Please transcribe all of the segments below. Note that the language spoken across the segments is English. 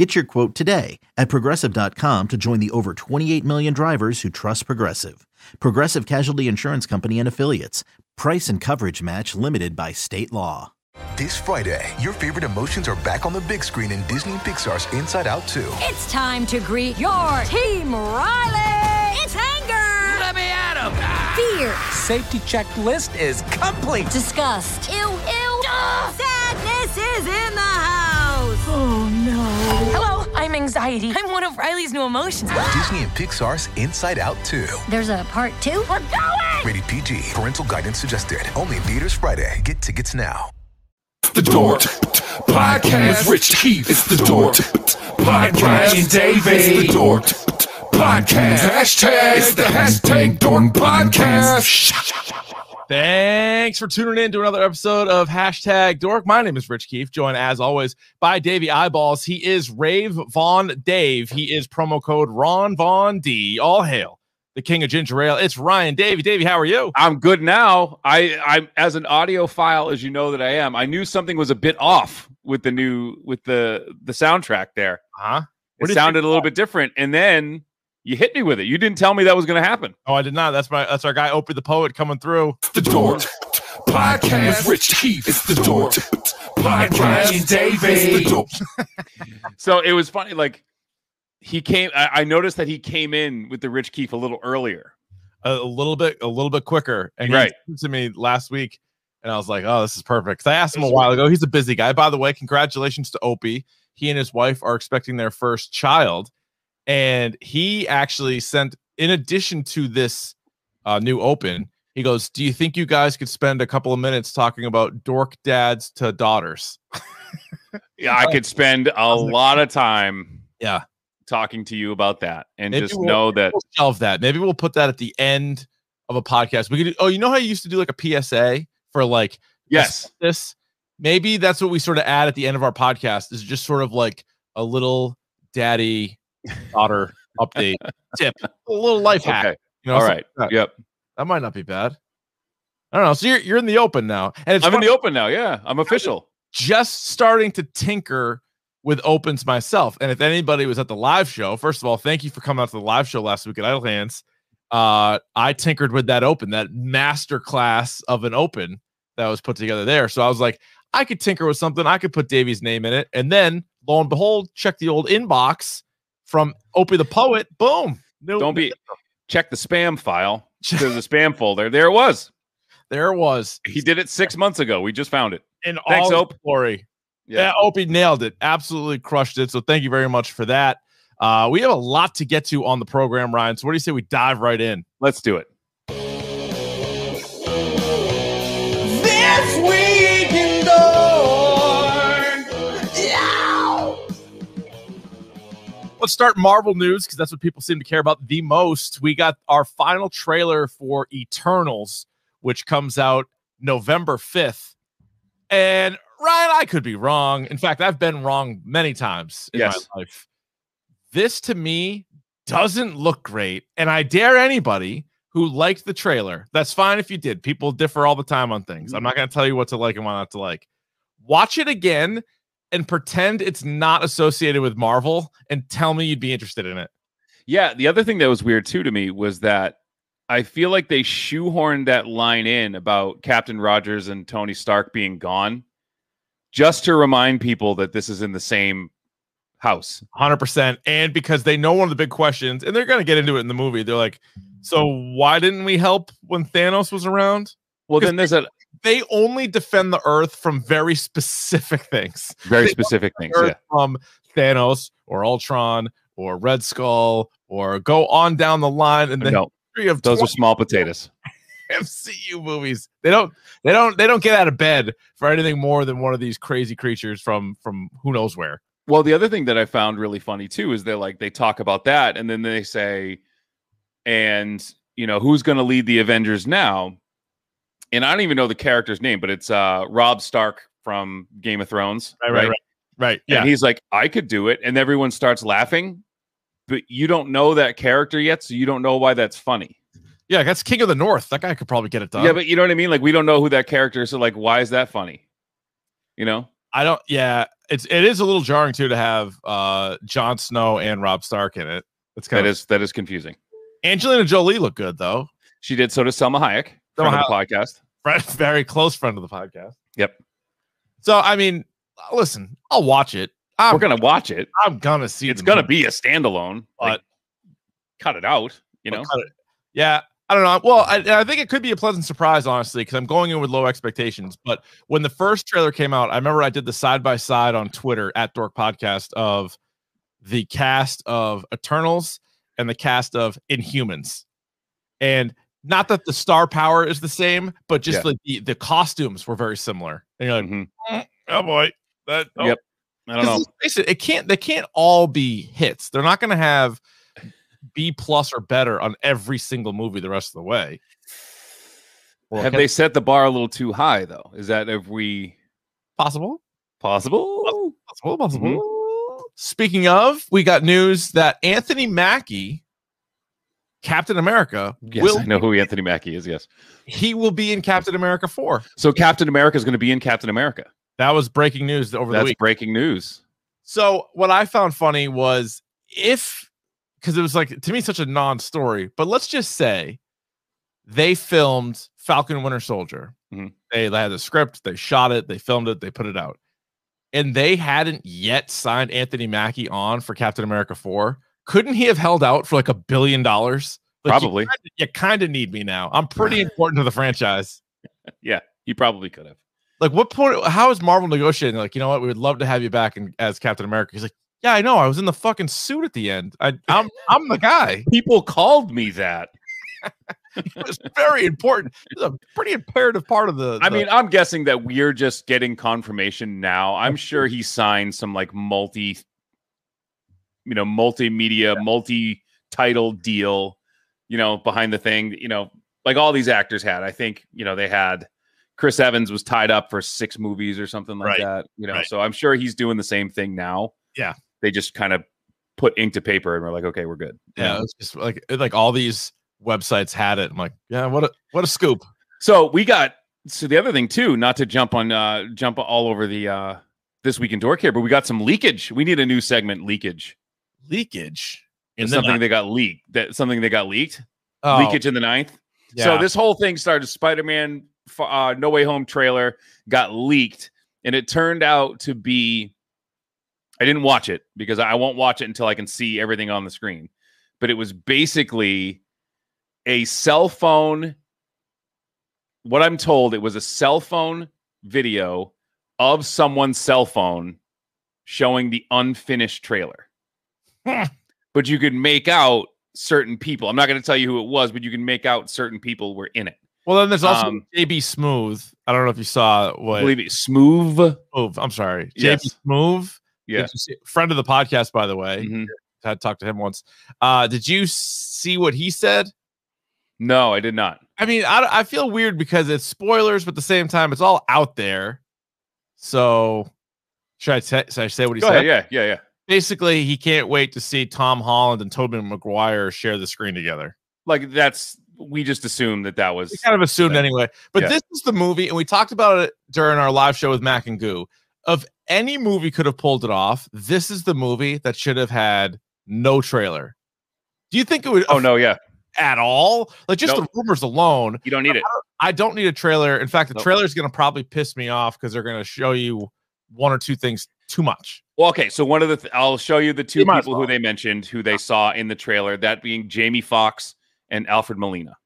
Get your quote today at progressive.com to join the over 28 million drivers who trust Progressive. Progressive Casualty Insurance Company and Affiliates. Price and coverage match limited by state law. This Friday, your favorite emotions are back on the big screen in Disney and Pixar's Inside Out 2. It's time to greet your team, Riley! It's anger! Let me at him! Fear! Safety checklist is complete. Disgust! Ew, ew! Sadness is in the house! Oh no. Hello, I'm anxiety. I'm one of Riley's new emotions. Disney and Pixar's Inside Out 2. There's a part two? We're going! Rated PG. Parental guidance suggested. Only in theaters Friday. Get tickets now. The Dork Podcast. Rich Keefe. It's the Dork Podcast. Ryan David. It's the Dork Podcast. Hashtag. It's the hashtag Dork Podcast. Thanks for tuning in to another episode of Hashtag Dork. My name is Rich Keefe, joined as always by Davey Eyeballs. He is Rave Von Dave. He is promo code Ron Von D. All hail the king of ginger ale. It's Ryan Davey. Davey, how are you? I'm good now. I I'm as an audiophile, as you know that I am, I knew something was a bit off with the new with the the soundtrack there. Huh? It sounded a little bit different, and then you hit me with it. You didn't tell me that was going to happen. Oh, I did not. That's my that's our guy Opie the poet coming through. The Dork Podcast. with Rich Keefe. It's the Dork Podcast. Ryan David. It's the So it was funny. Like he came. I, I noticed that he came in with the Rich Keefe a little earlier. A, a little bit a little bit quicker. And Right. he said to me last week, and I was like, oh, this is perfect. 'Cause I asked him a while ago. He's a busy guy. By the way, congratulations to Opie. He and his wife are expecting their first child. And he actually sent, in addition to this uh, new open, he goes, Do you think you guys could spend a couple of minutes talking about dork dads to daughters? Yeah, I could spend a lot of time Yeah. talking to you about that, and Maybe just we'll- know that We'll shelve that. Maybe we'll put that at the end of a podcast. We could oh, you know how you used to do like a PSA for like yes, this? Maybe that's what we sort of add at the end of our podcast is just sort of like a little daddy daughter update tip, a little life hack. okay, You know, all something right, like that. yep. That might not be bad. I don't know. So you're you're in the open now, and it's I'm in the open now. Yeah, I'm official. just starting to tinker with opens myself. And if anybody was at the live show, first of all, thank you for coming out to the live show last week at Idle Hands. Uh, I tinkered with that open, that master class of an open that was put together there. So I was like, I could tinker with something. I could put Davey's name in it, and then lo and behold, check the old inbox from Opie the poet. Boom. No- Don't be check the spam file. There's a spam folder. There it was. There it was. He did it six months ago. We just found it. in Thanks, all Ope. glory. Yeah. Opie nailed it. Absolutely crushed it. So thank you very much for that. Uh, we have a lot to get to on the program, Ryan. So what do you say we dive right in? Let's do it. Let's start Marvel news because that's what people seem to care about the most. We got our final trailer for Eternals, which comes out November 5th. And Ryan, I could be wrong. In fact, I've been wrong many times in Yes. my life. This to me doesn't look great. And I dare anybody who liked the trailer, that's fine if you did. People differ all the time on things. I'm not going to tell you what to like and what not to like. Watch it again and pretend it's not associated with Marvel and tell me you'd be interested in it. Yeah, the other thing that was weird too to me was that I feel like they shoehorned that line in about Captain Rogers and Tony Stark being gone just to remind people that this is in the same house. 100%. And because they know one of the big questions, and they're going to get into it in the movie, they're like, so why didn't we help when Thanos was around? Well, then there's a They only defend the Earth from very specific things. very They specific things. Yeah. From Thanos or Ultron or Red Skull or go on down the line and the No, history of those are small potatoes. MCU movies. They don't they don't they don't get out of bed for anything more than one of these crazy creatures from from who knows where. Well, the other thing that I found really funny too is they're like they talk about that and then they say, and you know who's going to lead the Avengers now? And I don't even know the character's name, but it's uh Robb Stark from Game of Thrones. Right, right, right. Right. And Yeah. he's like, I could do it. And everyone starts laughing, but you don't know that character yet. So you don't know why that's funny. Yeah. That's King of the North. That guy could probably get it done. yeah, but you know what I mean? Like, we don't know who that character is. So, like, why is that funny? You know? I don't. Yeah. It's it is a little jarring too to have uh Jon Snow and Robb Stark in it. That's kind That of is that is confusing. Angelina Jolie looked good though. She did so does Salma Hayek, friend of the podcast. Friend, very close friend of the podcast. Yep. So I mean, listen, I'll watch it. I'm, We're gonna watch it. I'm gonna see. It's gonna movie, be a standalone. but Like, cut it out. You know? yeah. I don't know. Well, I, I think it could be a pleasant surprise, honestly, because I'm going in with low expectations. But when the first trailer came out, I remember I did the side by side on Twitter at Dork Podcast of the cast of Eternals and the cast of Inhumans. And not that the star power is the same, but just Yeah. like the, the costumes were very similar. And you're like, Mhm. oh boy, that oh, Yep. I don't know. it, it can't they can't all be hits. They're not going to have B plus or better on every single movie the rest of the way. Or Have they set the bar a little too high though? Is that if we possible? possible? Possible, possible. Speaking of, we got news that Anthony Mackie, Captain America, Yes, I know who Anthony Mackie is. Yes. he will be in Captain America 4. So Captain America is going to be in Captain America. That was breaking news over the week. breaking news. So what I found funny was if because it was like to me such a non-story, but let's just say they filmed Falcon Winter Soldier. Mhm. They, they had the script, they shot it, they filmed it, they put it out, and they hadn't yet signed Anthony Mackie on for Captain America 4. Couldn't he have held out for like a billion dollars? Like, Probably. You kind of need me now. I'm pretty important to the franchise. Yeah, he probably could have. Like, what point? How is Marvel negotiating? Like, you know what? We would love to have you back in, as Captain America. He's like, yeah, I know. I was in the fucking suit at the end. I, I'm, I'm the guy. People called me that. It's very important. It's a pretty imperative part of the. I mean, I'm guessing that we're just getting confirmation now. I'm sure he signed some like multi, you know, multimedia, multi-title deal, you know, behind the thing. You know, like all these actors had. I think you know they had. Chris Evans was tied up for six movies or something like Right, that. You know, right. so I'm sure he's doing the same thing now. Yeah. they just kind of put ink to paper and we're like, okay, we're good. you yeah, it's just like like all these websites had it. I'm like, yeah, what a what a scoop. So we got so the other thing too, not to jump on uh jump all over the uh this week in dork here, but we got some leakage. We need a new segment, leakage. Leakage in the something night. that got leaked. That something that got leaked. Oh, Leakage in the ninth. So this whole thing started. Spider-Man uh, No Way Home trailer got leaked, and it turned out to be. I didn't watch it because I won't watch it until I can see everything on the screen. But it was basically a cell phone. What I'm told, it was a cell phone video of someone's cell phone showing the unfinished trailer. but you could make out certain people. I'm not going to tell you who it was, but you can make out certain people were in it. well, then there's also um, JB Smoove. I don't know if you saw I what. believe it smooth. Smooth. I'm sorry, JB Smoove. Yeah. Did you see- friend of the podcast, by the way. Mhm. Had talked to him once. Uh, did you see what he said? No, I did not. I mean, I, I feel weird because it's spoilers, but at the same time, it's all out there. So, should I, say should I say what he Go said? ahead. Yeah, yeah, yeah. Basically, he can't wait to see Tom Holland and Tobey Maguire share the screen together. Like that's we just assumed that that was We kind of assumed that- anyway. But Yeah. this is the movie, and we talked about it during our live show with Mac and Goo. Of any movie could have pulled it off, this is the movie that should have had no trailer. Do you think it would? Oh no, yeah. at all? Like just Nope. the rumors alone, You don't need it. I don't need a trailer. In fact, the Nope. trailer is going to probably piss me off because they're going to show you one or two things too much. Well, okay, so one of the th- I'll show you the two You might as people who they mentioned who they saw in the trailer, that being Jamie Foxx and Alfred Molina.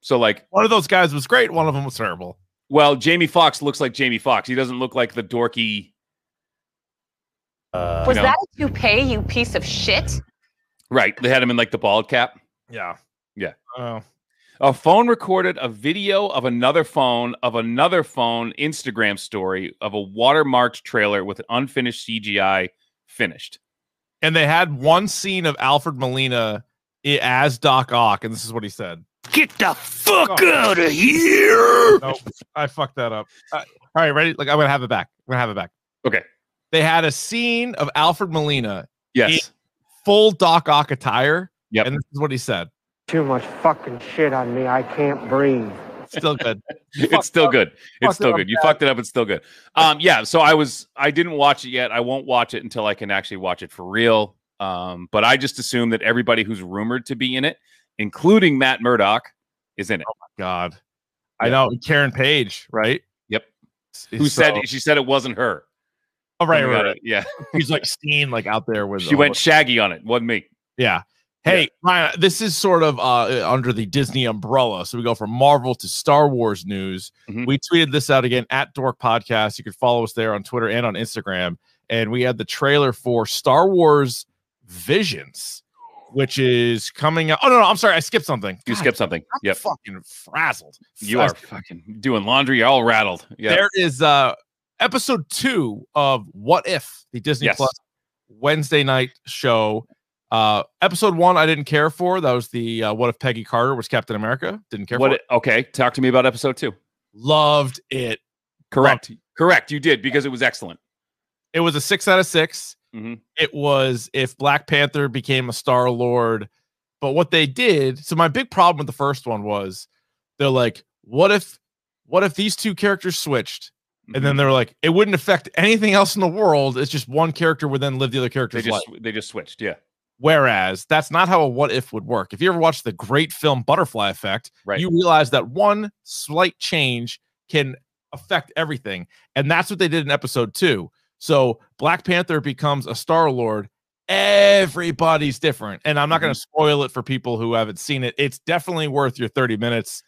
So like One of those guys was great. One of them was terrible. Well, Jamie Foxx looks like Jamie Foxx. He doesn't look like the dorky. Uh, Was know? that a toupee, you piece of shit? Right. They had him in like the bald cap. Yeah. Yeah. Oh. A phone recorded a video of another phone of another phone Instagram story of a watermarked trailer with an unfinished CGI finished. And they had one scene of Alfred Molina as Doc Ock, and this is what he said. Get the fuck out of here! Nope, I fucked that up. Uh, all right, ready? Like I'm gonna have it back. I'm gonna have it back. Okay. They had a scene of Alfred Molina Yes. full Doc Ock attire. Yep. And this is what he said. Too much fucking shit on me. I can't breathe. Still good. it's still good. Fucked It's it still up good. You fucked it up. It's still good. Um, yeah. So I was. I didn't watch it yet. I won't watch it until I can actually watch it for real. Um, but I just assume that everybody who's rumored to be in it, including Matt Murdock, is in it. Oh my god. I know Karen Page, right? Yep. Is Who so- said she said it wasn't her? Oh, right, right, right. Yeah. He's like seen like out there with. She went shaggy on it. Wasn't me. Yeah. Hey, Ryan, this is sort of uh, under the Disney umbrella. So we go from Marvel to Star Wars news. Mhm. We tweeted this out again at Dork Podcast. You can follow us there on Twitter and on Instagram. And we had the trailer for Star Wars Visions, which is coming out. Oh, no, no, I'm sorry. I skipped something. You God, skipped something. I'm Yep. fucking frazzled. You are fucking doing laundry. You're all rattled. Yeah. There is uh episode two of What If, the Disney Yes. Plus Wednesday night show. Uh episode one I didn't care for. That was the uh, What If Peggy Carter was Captain America. Didn't care What? for It, okay. Talk to me about episode two. Loved it. Correct. Correct. You did because it was excellent. It was a six out of 6 Mhm. It was if Black Panther became a Star Lord. But what they did, so my big problem with the first one was they're like, what if what if these two characters switched? And Mm-hmm. then they're like, it wouldn't affect anything else in the world. It's just one character would then live the other They character's life. just they just switched. Yeah. Whereas that's not how a what if would work. If you ever watched the great film Butterfly Effect, Right. you realize that one slight change can affect everything. And that's what they did in episode two. So Black Panther becomes a Star Lord. Everybody's different. And I'm not going to mm-hmm. spoil it for people who haven't seen it. It's definitely worth your 30 minutes.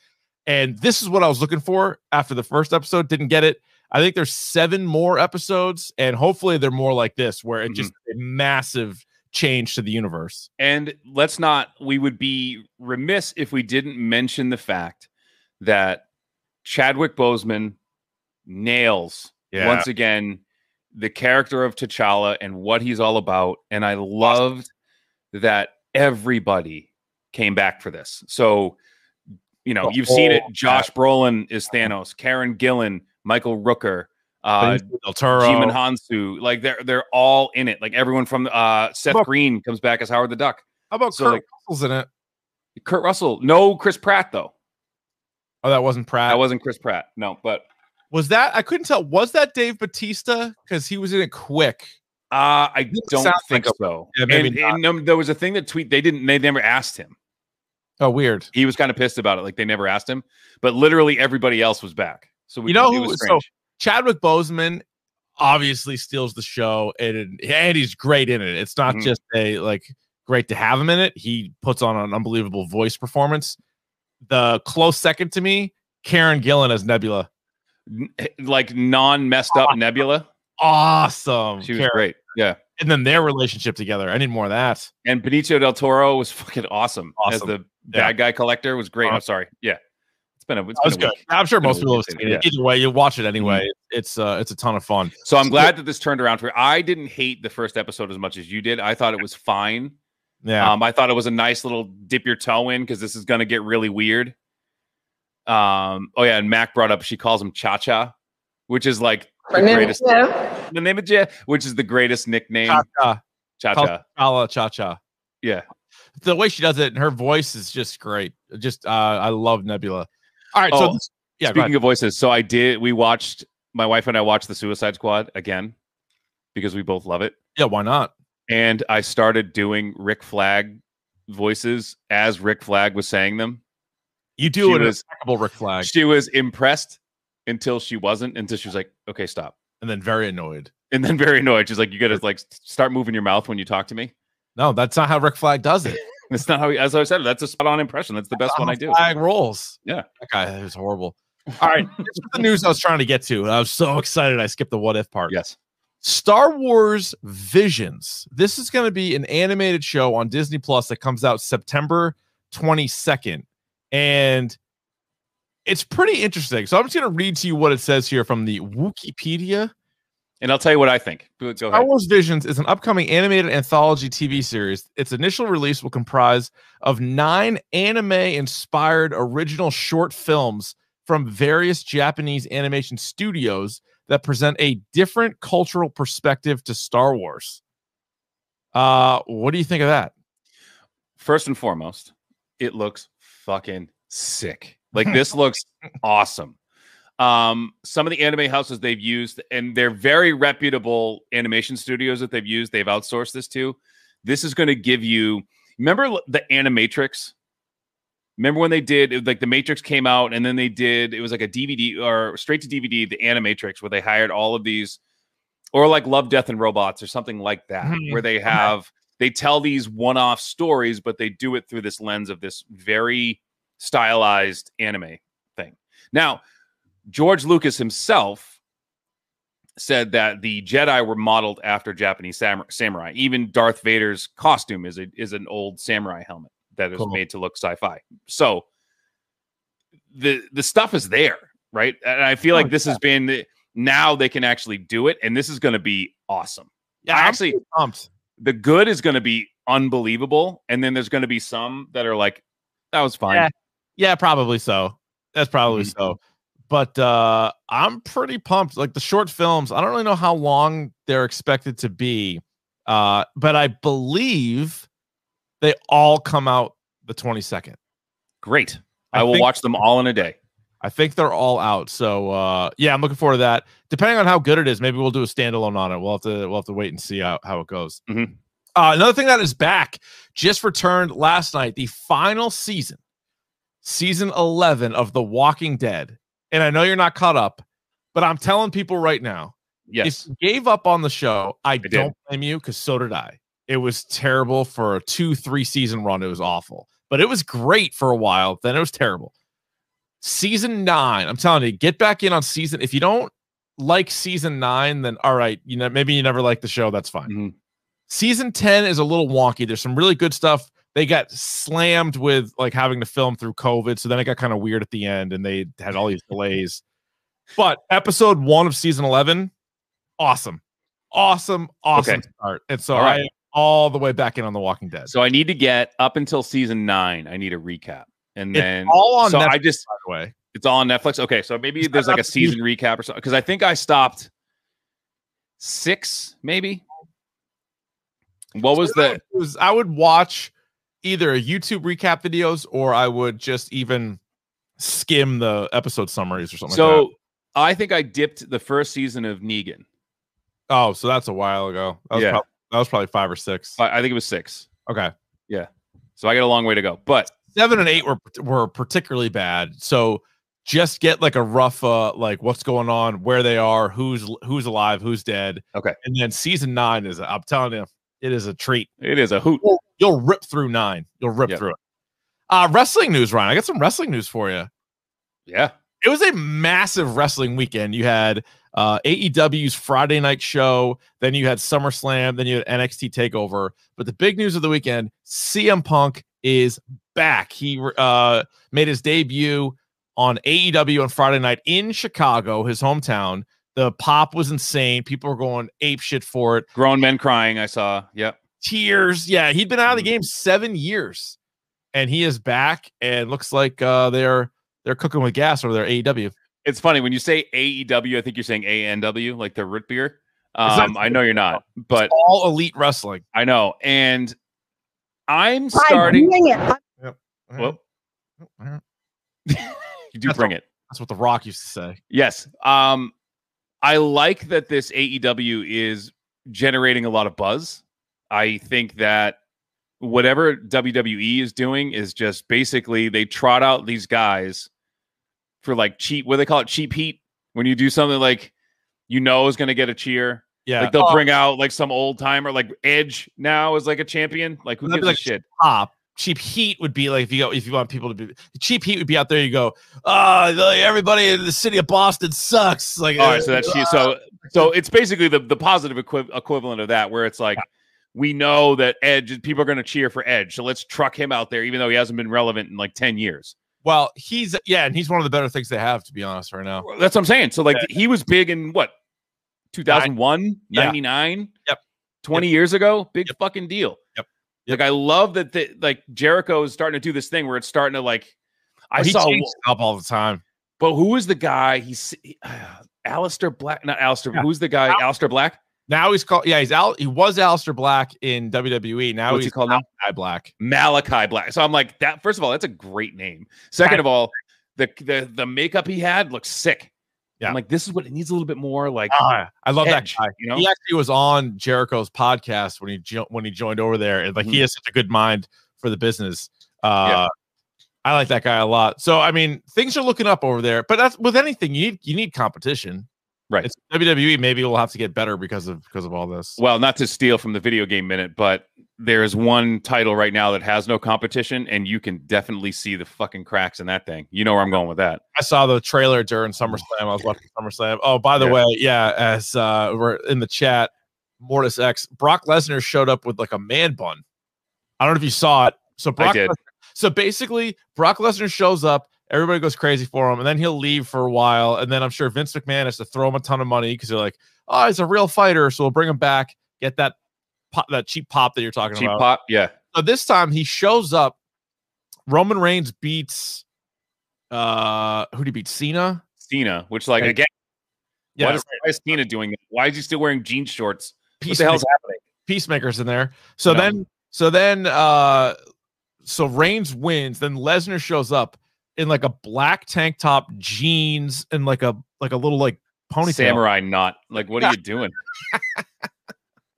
And this is what I was looking for after the first episode. Didn't get it. I think there's seven more episodes, and hopefully they're more like this, where it just mm-hmm. a massive change to the universe. And let's not, we would be remiss if we didn't mention the fact that Chadwick Boseman nails Yeah. once again the character of T'Challa and what he's all about. And I loved that everybody came back for this. So, you know, The you've seen it. Josh Brolin is Thanos, Karen Gillan, Michael Rooker, uh, del Toro. Djimon Hounsou, like they're they're all in it. Like everyone from uh Seth Look. Green comes back as Howard the Duck. How about So, Kurt like- Russell's in it? Kurt Russell, no Chris Pratt though. Oh, that wasn't Pratt. That wasn't Chris Pratt. No, but was that? I couldn't tell. Was that Dave Bautista? Because he was in it quick. uh I don't think like so. Yeah, maybe and, and, um, there was a thing that tweet they didn't they never asked him. Oh, weird. He was kind of pissed about it, like they never asked him. But literally everybody else was back. So we, You know who? was So. Chadwick Boseman obviously steals the show, and and he's great in it. It's not Mhm. just a like great to have him in it. He puts on an unbelievable voice performance. The close second to me, Karen Gillan as Nebula. N- like non messed up Nebula. Awesome. She was Karen. great. Yeah. And then their relationship together. I need more of that. And Benicio del Toro was fucking awesome, as the Yeah. bad guy collector. Was great. I'm Uh-huh. sorry. Yeah. It's been a it's That was been a good. week. I'm sure It's been a most people have week, seen yeah. it. Either way, you watch it anyway. It's uh it's a ton of fun. So I'm glad that this turned around for you. I didn't hate the first episode as much as you did. I thought it was fine. Yeah. Um, I thought it was a nice little dip your toe in because this is going to get really weird. Um, oh yeah, and Mac brought up she calls him Cha Cha, which is like the greatest. The name of Jeff, which is the greatest nickname. Cha Cha. Cha Cha. Chala Cha Cha. Yeah. The way she does it and her voice is just great. Just uh I love Nebula. All right, so Oh, this, yeah, Speaking of voices, so I did. We watched my wife and I watched the Suicide Squad again because we both love it. yeah, why not? And I started doing Rick Flag voices as Rick Flag was saying them. You do She was- impeccable Rick Flag She was impressed until she wasn't, until she was like, "Okay, stop." and then very annoyed. and then very annoyed. She's like, "You got to like start moving your mouth when you talk to me." No, that's not how Rick Flag does it. That's not how. He, as I said, that's a spot on impression. That's the best That's one I do. Flag rolls. Yeah. That guy is horrible. All right, this is the news I was trying to get to. I was so excited I skipped the what if part. Yes. Star Wars Visions. This is going to be an animated show on Disney Plus that comes out September 22nd. And it's pretty interesting. So I'm just going to read to you what it says here from the Wikipedia. And I'll tell you what I think. Go go Star. Wars Visions is an upcoming animated anthology TV series. Its initial release will comprise of nine anime-inspired original short films from various Japanese animation studios that present a different cultural perspective to Star Wars. Uh, what do you think of that? First and foremost, it looks fucking sick. Like this looks awesome. Um, some of the anime houses they've used, and they're very reputable animation studios that they've used. They've outsourced this to. This is going to give you. Remember the Animatrix? Remember when they did it- like the Matrix came out, and then they did it was like a DVD or straight to DVD, the Animatrix, where they hired all of these, or like Love, Death, and Robots, or something like that, Mhm. where they have they tell these one-off stories, but they do it through this lens of this very stylized anime thing. Now, George Lucas himself said that the Jedi were modeled after Japanese sam- samurai. Even Darth Vader's costume is a, is an old samurai helmet that is Cool. made to look sci-fi. So the the stuff is there, right? And I feel Oh, like this has been now they can actually do it, and this is going to be awesome. Yeah, I actually pumped. the good is going to be unbelievable, and then there's going to be some that are like that was fine. Yeah. Yeah, probably so. That's probably Mhm. so. But uh I'm pretty pumped. Like the short films, I don't really know how long they're expected to be. Uh, but I believe they all come out the 22nd. Great. I I, will think- watch them all in a day. I think they're all out. So uh yeah, I'm looking forward to that. Depending on how good it is, maybe we'll do a standalone on it. We'll have to we'll have to wait and see how, how it goes. Mhm. Uh, another thing that is back just returned last night, the final season, season 11 of The Walking Dead. And I know you're not caught up, but I'm telling people right now, Yes. if you gave up on the show, I, did. don't blame you because so did I. It was terrible for a two, three season run. It was awful, but it was great for a while. Then it was terrible. Season nine, I'm telling you, get back in on season. If you don't like season nine, then all right, you know, maybe you never like the show. That's fine. Mhm. Season 10 is a little wonky. There's some really good stuff. They got slammed with like having to film through COVID. So then it got kind of weird at the end and they had all these delays. But episode one of season 11, awesome. Awesome, awesome Okay. start. And so All right. I am all the way back in on The Walking Dead. So I need to get up until season nine. I need a recap, and It's then all on so Netflix, I just by the way. it's all on Netflix. Okay, so maybe Just there's like a season recap or something. Because I think I stopped six, maybe. What was So the? was I would watch either YouTube recap videos or I would just even skim the episode summaries or something like that. So I think I dipped the first season of Negan. Oh, so that's a while ago. That was, Yeah. prob- that was probably five or six. I I think it was six. Okay. Yeah. So I got a long way to go. But Seven and eight were were particularly bad. So just get like a rough uh like what's going on, where they are, who's who's alive, who's dead. Okay. And then season nine is I'm telling you, it is a treat. it is a hoot. You'll, you'll rip through nine. You'll rip Yep. through it. Uh wrestling news, Ryan. I got some wrestling news for you. Yeah. it was a massive wrestling weekend. You had uh, AEW's Friday night show, then you had SummerSlam, then you had NXT Takeover. But the big news of the weekend: CM Punk is back. He uh, made his debut on AEW on Friday night in Chicago, his hometown. The pop was insane. People were going ape shit for it. Grown men crying. I saw. Yep. Tears. Yeah, he'd been out of the Mhm. game seven years, and he is back. And looks like uh, they're they're cooking with gas over there. AEW. It's funny when you say AEW. I think you're saying ANW, like the root beer. Um, I know you're not, but All elite wrestling. I know. And I'm starting. Well, you do That's bring all- it. That's what The Rock used to say. Yes. Um, I like that this AEW is generating a lot of buzz. I think that whatever WWE is doing is just basically they trot out these guys for like cheap. What do they call it? Cheap heat. When you do something like you know is going to get a cheer. Yeah, Like they'll Oh, bring out like some old timer, like Edge now is like a champion. Like who That'd gives be a like shit? pop. Cheap heat would be like if you go if you want people to be cheap heat would be out there. You go, oh, everybody in the city of Boston sucks. Like, All right, so uh, that's so so it's basically the the positive equi- equivalent of that, where it's like we know that Edge people are going to cheer for Edge, so let's truck him out there, even though he hasn't been relevant in like ten years. well, he's yeah, and he's one of the better things they have to be honest right now. That's what I'm saying. So like he was big in what 2001, Yeah. 99. Yep. 20 years ago. Big fucking deal. Yep. Like I love that the, like Jericho is starting to do this thing where it's starting to like I Oh, he saw up all the time. but who is the guy? He's uh, Aleister Black, not Aleister. Yeah. Who's the guy? Al- Aleister Black? Now he's called. Yeah, he's out. He was Aleister Black in WWE. Now What's he he's called now? Malachi Black. Malachi Black. So I'm like that. First of all, that's a great name. Second of all, the the the makeup he had looks sick. Yeah. I'm like, this is what it needs a little bit more like. Ah, I love edge, that guy. you know? He actually was on Jericho's podcast when he jo- when he joined over there, and like he Mhm. has such a good mind for the business. Uh, I like that guy a lot. So I mean, things are looking up over there. But that's with anything you need. You need competition. Right. It's WWE. Maybe will have to get better because of because of all this. Well, not to steal from the video game minute, but there is one title right now that has no competition, and you can definitely see the fucking cracks in that thing. You know where I'm going with that. I saw the trailer during SummerSlam. I was watching SummerSlam. Oh, by the Yeah. way, yeah, as uh we're in the chat, Mortis X, Brock Lesnar showed up with like a man bun. I don't know if you saw it. So Brock so basically Brock Lesnar shows up, everybody goes crazy for him, and then he'll leave for a while. And then I'm sure Vince McMahon has to throw him a ton of money because they're like, oh, he's a real fighter, so we'll bring him back, get that pop, that cheap pop that you're talking Cheap about. pop, yeah. So this time he shows up. Roman Reigns beats uh who did he beat? Cena? Cena, which like Right. again, Yeah, what is, why is Cena doing it? Why is he still wearing jean shorts? What the hell's happening? Peacemakers in there. So No. then so then uh so Reigns wins, then Lesnar shows up in like a black tank top, jeans, and like a like a little like ponytail. Samurai knot. Like, what are you doing?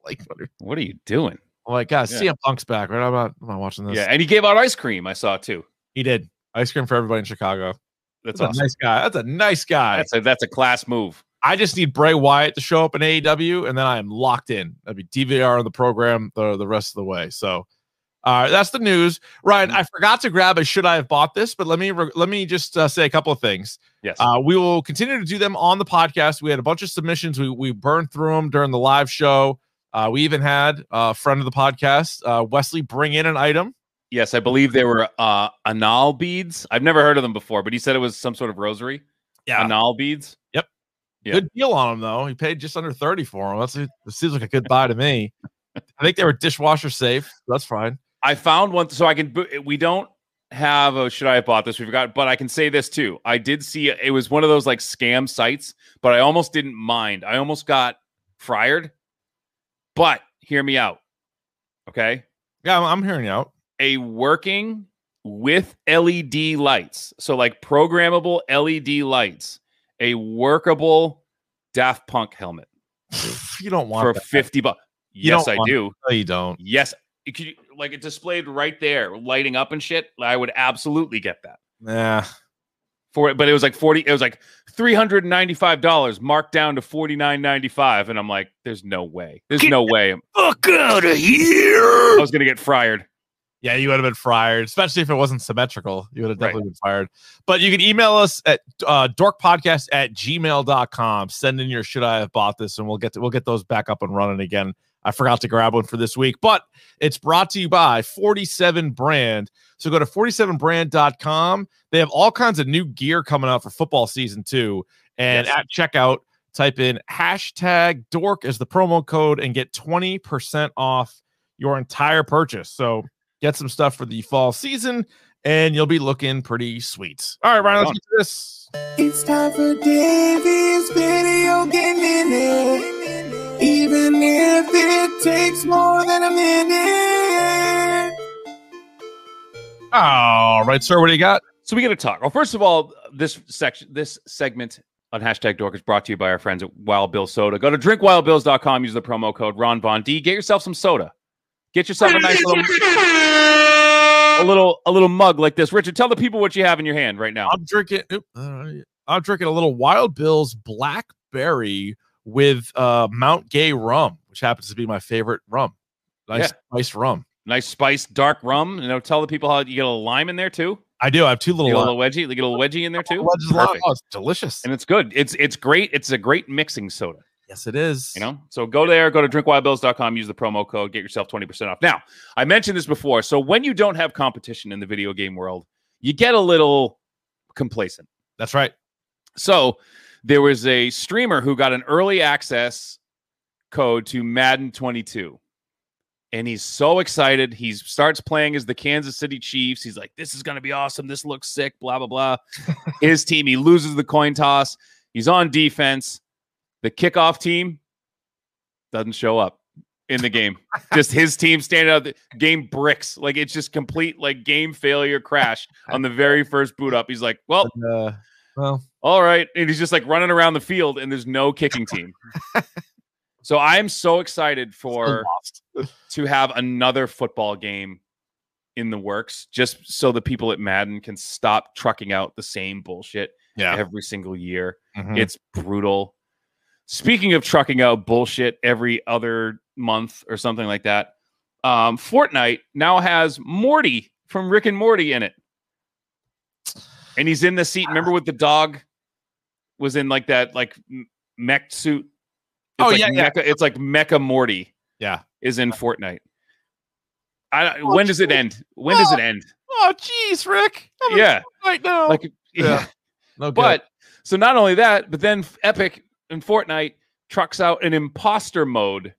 Like what are- What are you doing? oh my god, Yeah. CM Punk's back, right? I'm not I'm not watching this. Yeah, and he gave out ice cream. I saw too. He did. Ice cream for everybody in Chicago. That's, That's, a nice guy. That's a nice guy. That's a that's a class move. I just need Bray Wyatt to show up in AEW, and then I am locked in. I'd be DVR on the program the, the rest of the way. So, uh, that's the news. Ryan, I forgot to grab a should I have bought this, but let me re- let me just uh, say a couple of things. Yes. Uh, we will continue to do them on the podcast. We had a bunch of submissions. We we burned through them during the live show. Uh, we even had a friend of the podcast, uh, Wesley, bring in an item. yes, I believe they were uh anal beads. I've never heard of them before, but he said it was some sort of rosary. Yeah, Anal beads. Yep, yeah. good deal on them though. He paid just under thirty for them. That's it seems like a good buy to me. I think they were dishwasher safe. That's fine. I found one, so I can. We don't have a. Should I have bought this? We forgot, but I can say this too. I did see it was one of those like scam sites, but I almost didn't mind. I almost got fired, but hear me out. Okay, Yeah, I'm, hearing you out. a working with LED lights, so like programmable LED lights, a workable Daft Punk helmet You don't want for that. fifty bucks. Yes, I do. No, you don't. Yes, it could, like it displayed right there, lighting up and shit. I would absolutely get that Yeah. for it, but it was like forty. It was like three hundred and ninety-five dollars, marked down to forty nine ninety-five, and I'm like, "There's no way. There's no way Fuck out of here. I was gonna get fired." Yeah, you would have been fired, especially if it wasn't symmetrical. You would have Right. definitely been fired. But you can email us at uh, dorkpodcast at gmail.com. Send in your should I have bought this, and we'll get to, we'll get those back up and running again. I forgot to grab one for this week, but it's brought to you by 47 Brand. So go to 47brand.com. They have all kinds of new gear coming out for football season two. And Yes. at checkout, type in hashtag dork as the promo code and get 20% off your entire purchase. So get some stuff for the fall season and you'll be looking pretty sweet. All right, Ryan, let's get to this. It's time for Davey's video game minute. Even if it takes more than a minute. All right, sir, what do you got? So we got to talk. Well, first of all, this section, this segment on hashtag Dork is brought to you by our friends at Wild Bill Soda. Go to drinkwildbills.com, use the promo code Ron Von D. Get yourself some soda. Get yourself a nice little, a little, a little mug like this. Richard, tell the people what you have in your hand right now. I'm drinking I'm drinking a little Wild Bill's blackberry with uh Mount Gay rum, which happens to be my favorite rum. Nice, Yeah. rum. Nice spiced dark rum. You know, tell the people how you get a little lime in there too. I do. I have two little, little wedgie. You get a little wedgie in there too. Oh, it's delicious. And it's good. It's it's great. It's a great mixing soda. Yes, it is. You know, so go there, go to drinkwildbills.com, use the promo code, get yourself 20% off. Now, I mentioned this before. So when you don't have competition in the video game world, you get a little complacent. That's right. So there was a streamer who got an early access code to Madden 22. And he's so excited. He starts playing as the Kansas City Chiefs. He's like, this is going to be awesome. This looks sick, blah, blah, blah. His team, he loses the coin toss. He's on defense. The kickoff team doesn't show up in the game. just his team standing out. The game bricks. Like it's just complete like game failure crash on the very first boot up. He's like, well, Uh, well, all right. And he's just like running around the field and there's no kicking team. so I'm so excited for to have another football game in the works just so the people at Madden can stop trucking out the same bullshit Yeah. every single year. Mhm. It's brutal. Speaking of trucking out bullshit every other month or something like that, um, Fortnite now has Morty from Rick and Morty in it. And he's in the seat. Remember with the dog was in like that like mech suit? It's Oh, like yeah, yeah. It's like Mecha Morty yeah. is in Fortnite. I, oh, when does it end? When does it oh, end? Oh, jeez, Rick. I'm Yeah. Right now. Like yeah. yeah. No good. But so not only that, but then Epic and Fortnite trucks out an imposter mode.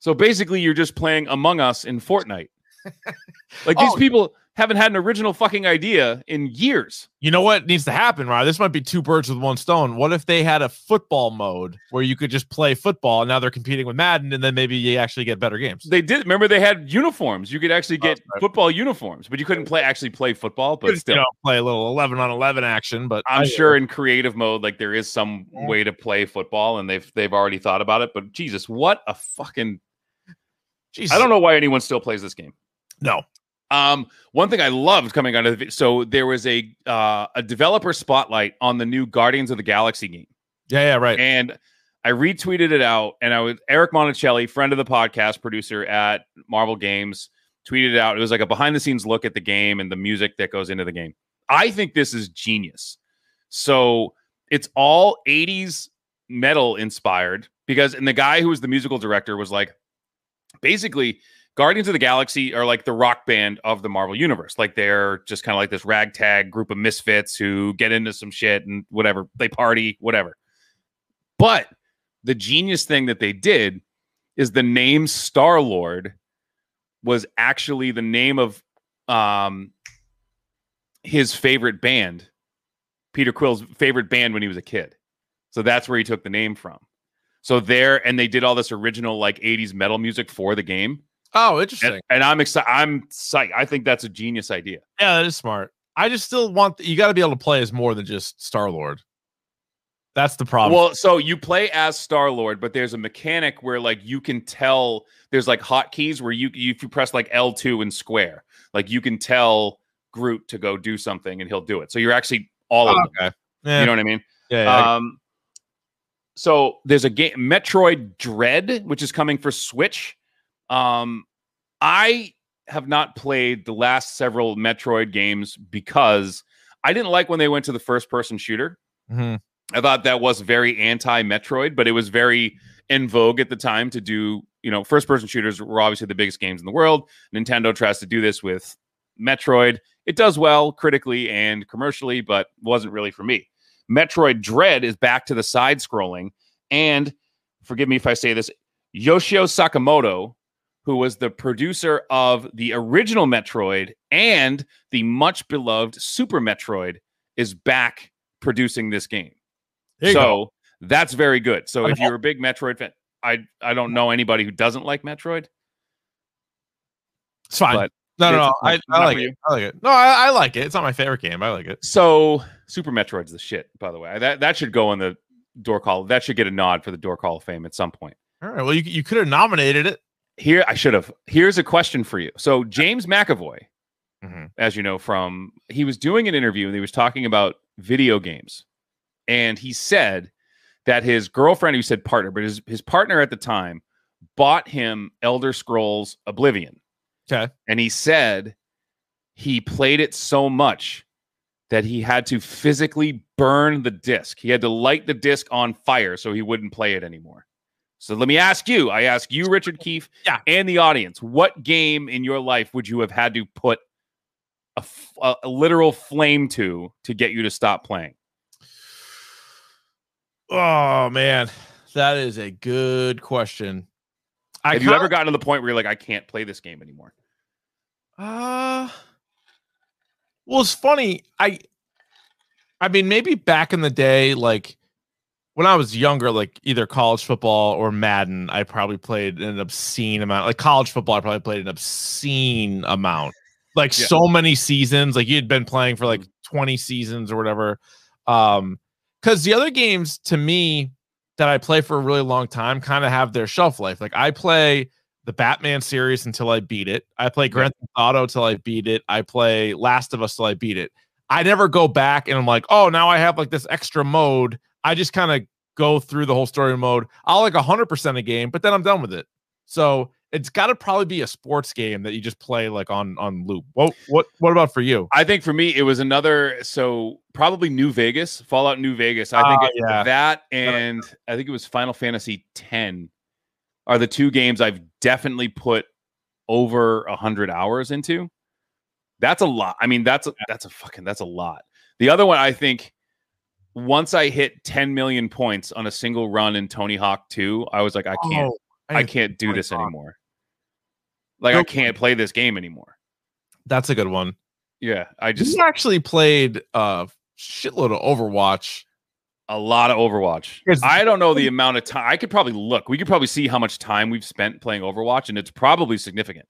So basically, you're just playing Among Us in Fortnite. like these Oh. people haven't had an original fucking idea in years. you know what needs to happen, right? This might be two birds with one stone. What if they had a football mode where you could just play football and now they're competing with Madden and then maybe you actually get better games? They did. Remember, they had uniforms. You could actually get right. football uniforms, but you couldn't play actually play football. But still, you know, play a little 11 on 11 action, but I'm I- sure in creative mode, like there is some mm. way to play football, and they've they've already thought about it. But Jesus, what a fucking! Jesus. I don't know why anyone still plays this game. No. Um, one thing I loved coming out of the so there was a uh, a developer spotlight on the new Guardians of the Galaxy game, Yeah, yeah, right. and I retweeted it out. And I was Eric Monacelli, friend of the podcast, producer at Marvel Games, tweeted it out. It was like a behind the scenes look at the game and the music that goes into the game. I think this is genius. So it's all 80s metal inspired because, and the guy who was the musical director was like, basically, Guardians of the Galaxy are like the rock band of the Marvel universe. Like they're just kind of like this ragtag group of misfits who get into some shit and whatever. They party, whatever. But the genius thing that they did is the name Star Lord was actually the name of um his favorite band, Peter Quill's favorite band when he was a kid. So that's where he took the name from. So there, and they did all this original like 80s metal music for the game. Oh, interesting. And, and I'm excited. I'm psyched. I think that's a genius idea. Yeah, that is smart. I just still want you got to be able to play as more than just Star Lord. That's the problem. Well, so you play as Star Lord, but there's a mechanic where like you can tell there's like hotkeys where you, you if you press like L2 and square, like you can tell Groot to go do something and he'll do it. So you're actually all of Oh, them. Yeah. You know what I mean? yeah, yeah. Um, so there's a game, Metroid Dread, which is coming for Switch. Um, I have not played the last several Metroid games because I didn't like when they went to the first person shooter. Mhm. I thought that was very anti Metroid, but it was very in vogue at the time to do, you know, first person shooters were obviously the biggest games in the world. Nintendo tries to do this with Metroid. It does well critically and commercially, but wasn't really for me. Metroid Dread is back to the side scrolling. And forgive me if I say this, Yoshio Sakamoto, who was the producer of the original Metroid and the much beloved Super Metroid, is back producing this game. So go. that's very good. So if you're a big Metroid fan, I I don't know anybody who doesn't like Metroid. it's fine. no, no, no. I, I like it. I like it. No, I, I like it. It's not my favorite game. I like it. So Super Metroid's the shit, by the way. That that should go in the Dork Hall. That should get a nod for the Dork Hall of fame at some point. All right. Well, you you could have nominated it. Here, I should have. Here's a question for you. So James McAvoy, Mhm. as you know from, he was doing an interview and he was talking about video games, and he said that his girlfriend, who said partner, but his his partner at the time, bought him Elder Scrolls Oblivion, Okay. and he said he played it so much that he had to physically burn the disc. He had to light the disc on fire so he wouldn't play it anymore. So let me ask you, I ask you, Richard Keefe, Yeah. and the audience, what game in your life would you have had to put a, f- a- a literal flame to to get you to stop playing? Oh man, that is a good question. I Have you ever gotten to the point where you're like, I can't play this game anymore? Uh well, it's funny. I I mean, maybe back in the day, like when I was younger, like either college football or Madden, I probably played an obscene amount. Like college football, I probably played an obscene amount. Like Yeah. so many seasons. Like you'd been playing for like 20 seasons or whatever. Um, because the other games to me that I play for a really long time kind of have their shelf life. Like I play the Batman series until I beat it. I play Grand Theft Auto till I beat it. I play Last of Us till I beat it. I never go back and I'm like, oh, now I have like this extra mode. I just kind of go through the whole story mode. I'll like 100% a game, but then I'm done with it. So it's got to probably be a sports game that you just play like on on loop. What what what about for you? I think for me, it was another. So probably New Vegas, Fallout New Vegas. I think ah, it- yeah. that and I think it was Final Fantasy X are the two games I've definitely put over a hundred hours into. That's a lot. I mean, that's a, that's a fucking that's a lot. The other one, I think, once I hit 10 million points on a single run in Tony Hawk 2, I was like, I can't, Oh, I didn't can't do this Hawk. anymore. Like, I can't play this game anymore. That's a good one. Yeah, I Just just actually played a shitload of Overwatch. a lot of Overwatch. I don't know the amount of time. I could probably look. We could probably see how much time we've spent playing Overwatch, and it's probably significant.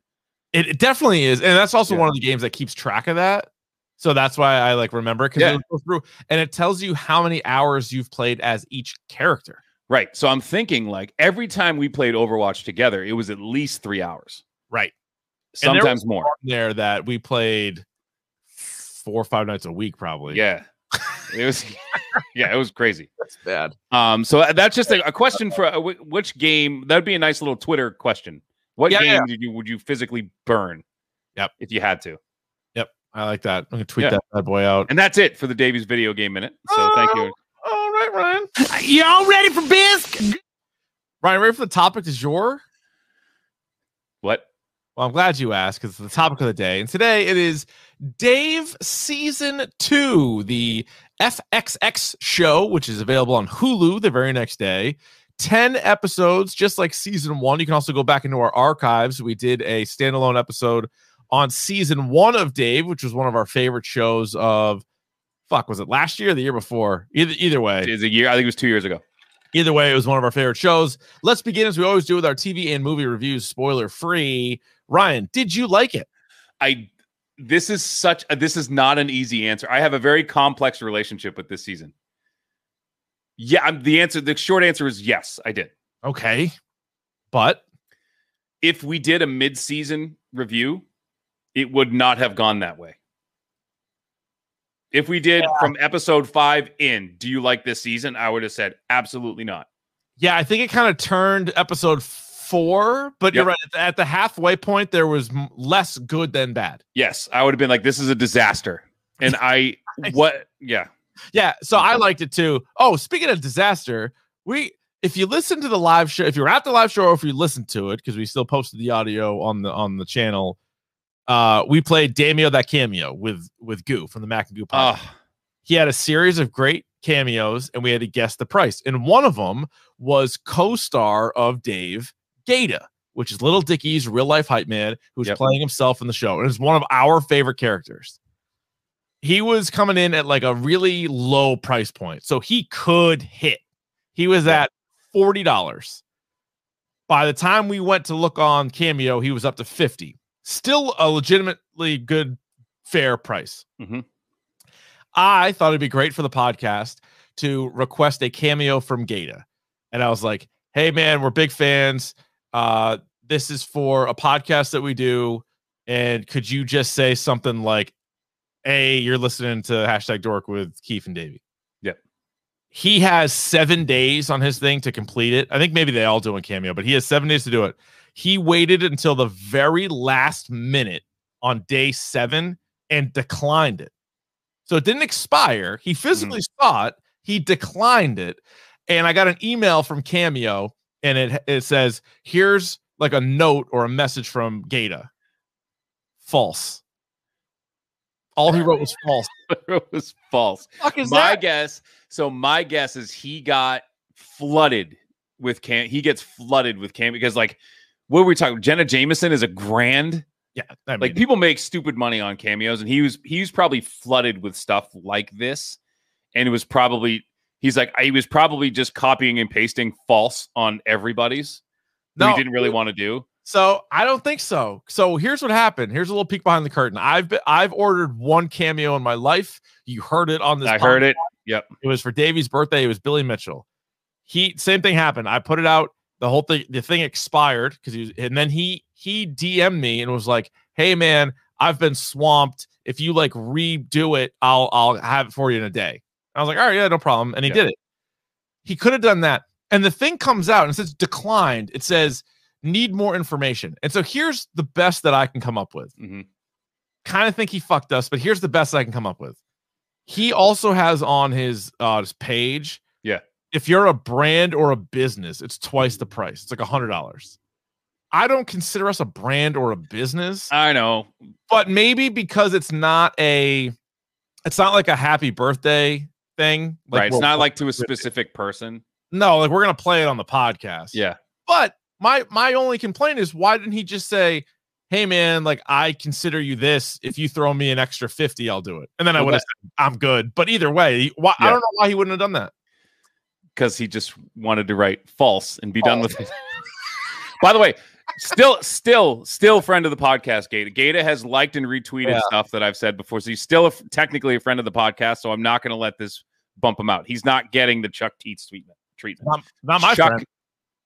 It, it definitely is, and that's also Yeah. one of the games that keeps track of that. So that's why I like remember because Yeah. it goes through and it tells you how many hours you've played as each character. Right. So I'm thinking like every time we played Overwatch together, it was at least three hours, Right. And there sometimes more. There that we played four or five nights a week, probably. Yeah. It was, yeah, it was crazy. that's bad. Um, so that's just a, a question for uh, wh- which game. That'd be a nice little Twitter question. What Yeah, game yeah. did you would you physically burn? Yep. if you had to. Yep, I like that. I'm gonna tweet Yeah. that bad boy out. And that's it for the Davey's video game minute. So thank you. Oh, all right, Ryan. Uh, Y'all ready for bisque? Ryan, ready for the topic du jour? What? Well, I'm glad you asked because it's the topic of the day. And today it is Dave Season 2, the FXX show, which is available on Hulu the very next day. 10 episodes, just like season one. You can also go back into our archives. We did a standalone episode on season one of Dave, which was one of our favorite shows of fuck, was it last year or the year before? Either either way. Is a year? I think it was two years ago. Either way, it was one of our favorite shows. Let's begin as we always do with our TV and movie reviews, spoiler free. Ryan, did you like it? I this is such a, this is not an easy answer. I have a very complex relationship with this season. Yeah, I'm, the answer the short answer is yes, I did. Okay. But If we did a mid-season review, it would not have gone that way. If we did from episode 5 in, do you like this season? I would have said absolutely not. yeah, I think it kind of turned episode four, but you're right. At the, halfway point, there was less good than bad. Yes, I would have been like this is a disaster. And I what yeah. Yeah. So I liked it too. Oh, speaking of disaster, we, if you listen to the live show, if you're at the live show or if you listen to it, because we still posted the audio on the, on the channel, uh, we played Damio that cameo with, with Goo from the Mac and Goo podcast. Oh, he had a series of great cameos and we had to guess the price. And one of them was co-star of Dave Gata, which is Little Dicky's real life hype man who's Yep. playing himself in the show. And is one of our favorite characters. He was coming in at like a really low price point. So he could hit. He was at $40. By the time we went to look on Cameo, he was up to 50. Still a legitimately good fair price. Mhm. I thought it'd be great for the podcast to request a cameo from Gata. And I was like, hey man, we're big fans. Uh, this is for a podcast that we do. And could you just say something like, Hey, you're listening to hashtag dork with Keefe and Davey. Yep. He has seven days on his thing to complete it. I think maybe they all do a cameo, but he has seven days to do it. He waited until the very last minute on day seven and declined it. So it didn't expire. He physically mm. saw it. He declined it. And I got an email from Cameo and it it says, here's like a note or a message from Gata. False. All he wrote was false. it was false. Fuck is my that? guess. So my guess is he got flooded with cam. He gets flooded with cam because like what were we talking? Jenna Jameson is a grand. Yeah, I mean, Like people make stupid money on cameos, and he was he was probably flooded with stuff like this, and it was probably he's like he was probably just copying and pasting false on everybody's. No, he didn't really want to do. So I don't think so. So here's what happened. Here's a little peek behind the curtain. I've been, I've ordered one cameo in my life. You heard it on this. I heard it. Yep. It was for Davey's birthday. It was Billy Mitchell. He same thing happened. I put it out. The whole thing, the thing expired because he was, and then he he DM'd me and was like, "Hey man, I've been swamped. If you like redo it, I'll I'll have it for you in a day." I was like, "All right, yeah, no problem." And he Yeah. did it. He could have done that. And the thing comes out and it says declined. It says need more information. And so here's the best that I can come up with. Mhm. Kind of think he fucked us, but here's the best I can come up with. He also has on his uh his page. Yeah. If you're a brand or a business, it's twice the price. It's like a hundred dollars. I don't consider us a brand or a business, I know. but maybe because it's not a, it's not like a happy birthday thing. Like right. It's not like to a specific person. no, like we're gonna play it on the podcast. Yeah. But my my only complaint is why didn't he just say, "Hey man, like I consider you this. If you throw me an extra fifty, I'll do it." And then I would have said, "I'm good." But either way, why, I don't know why he wouldn't have done that. Because he just wanted to write false and be done with it. By the way, still, still, still friend of the podcast. Gata. Gata has liked and retweeted Yeah. stuff that I've said before, so he's still a, technically a friend of the podcast. So I'm not going to let this bump him out. He's not getting the Chuck Teats treatment. Treatment. Not, not my Chuck, friend.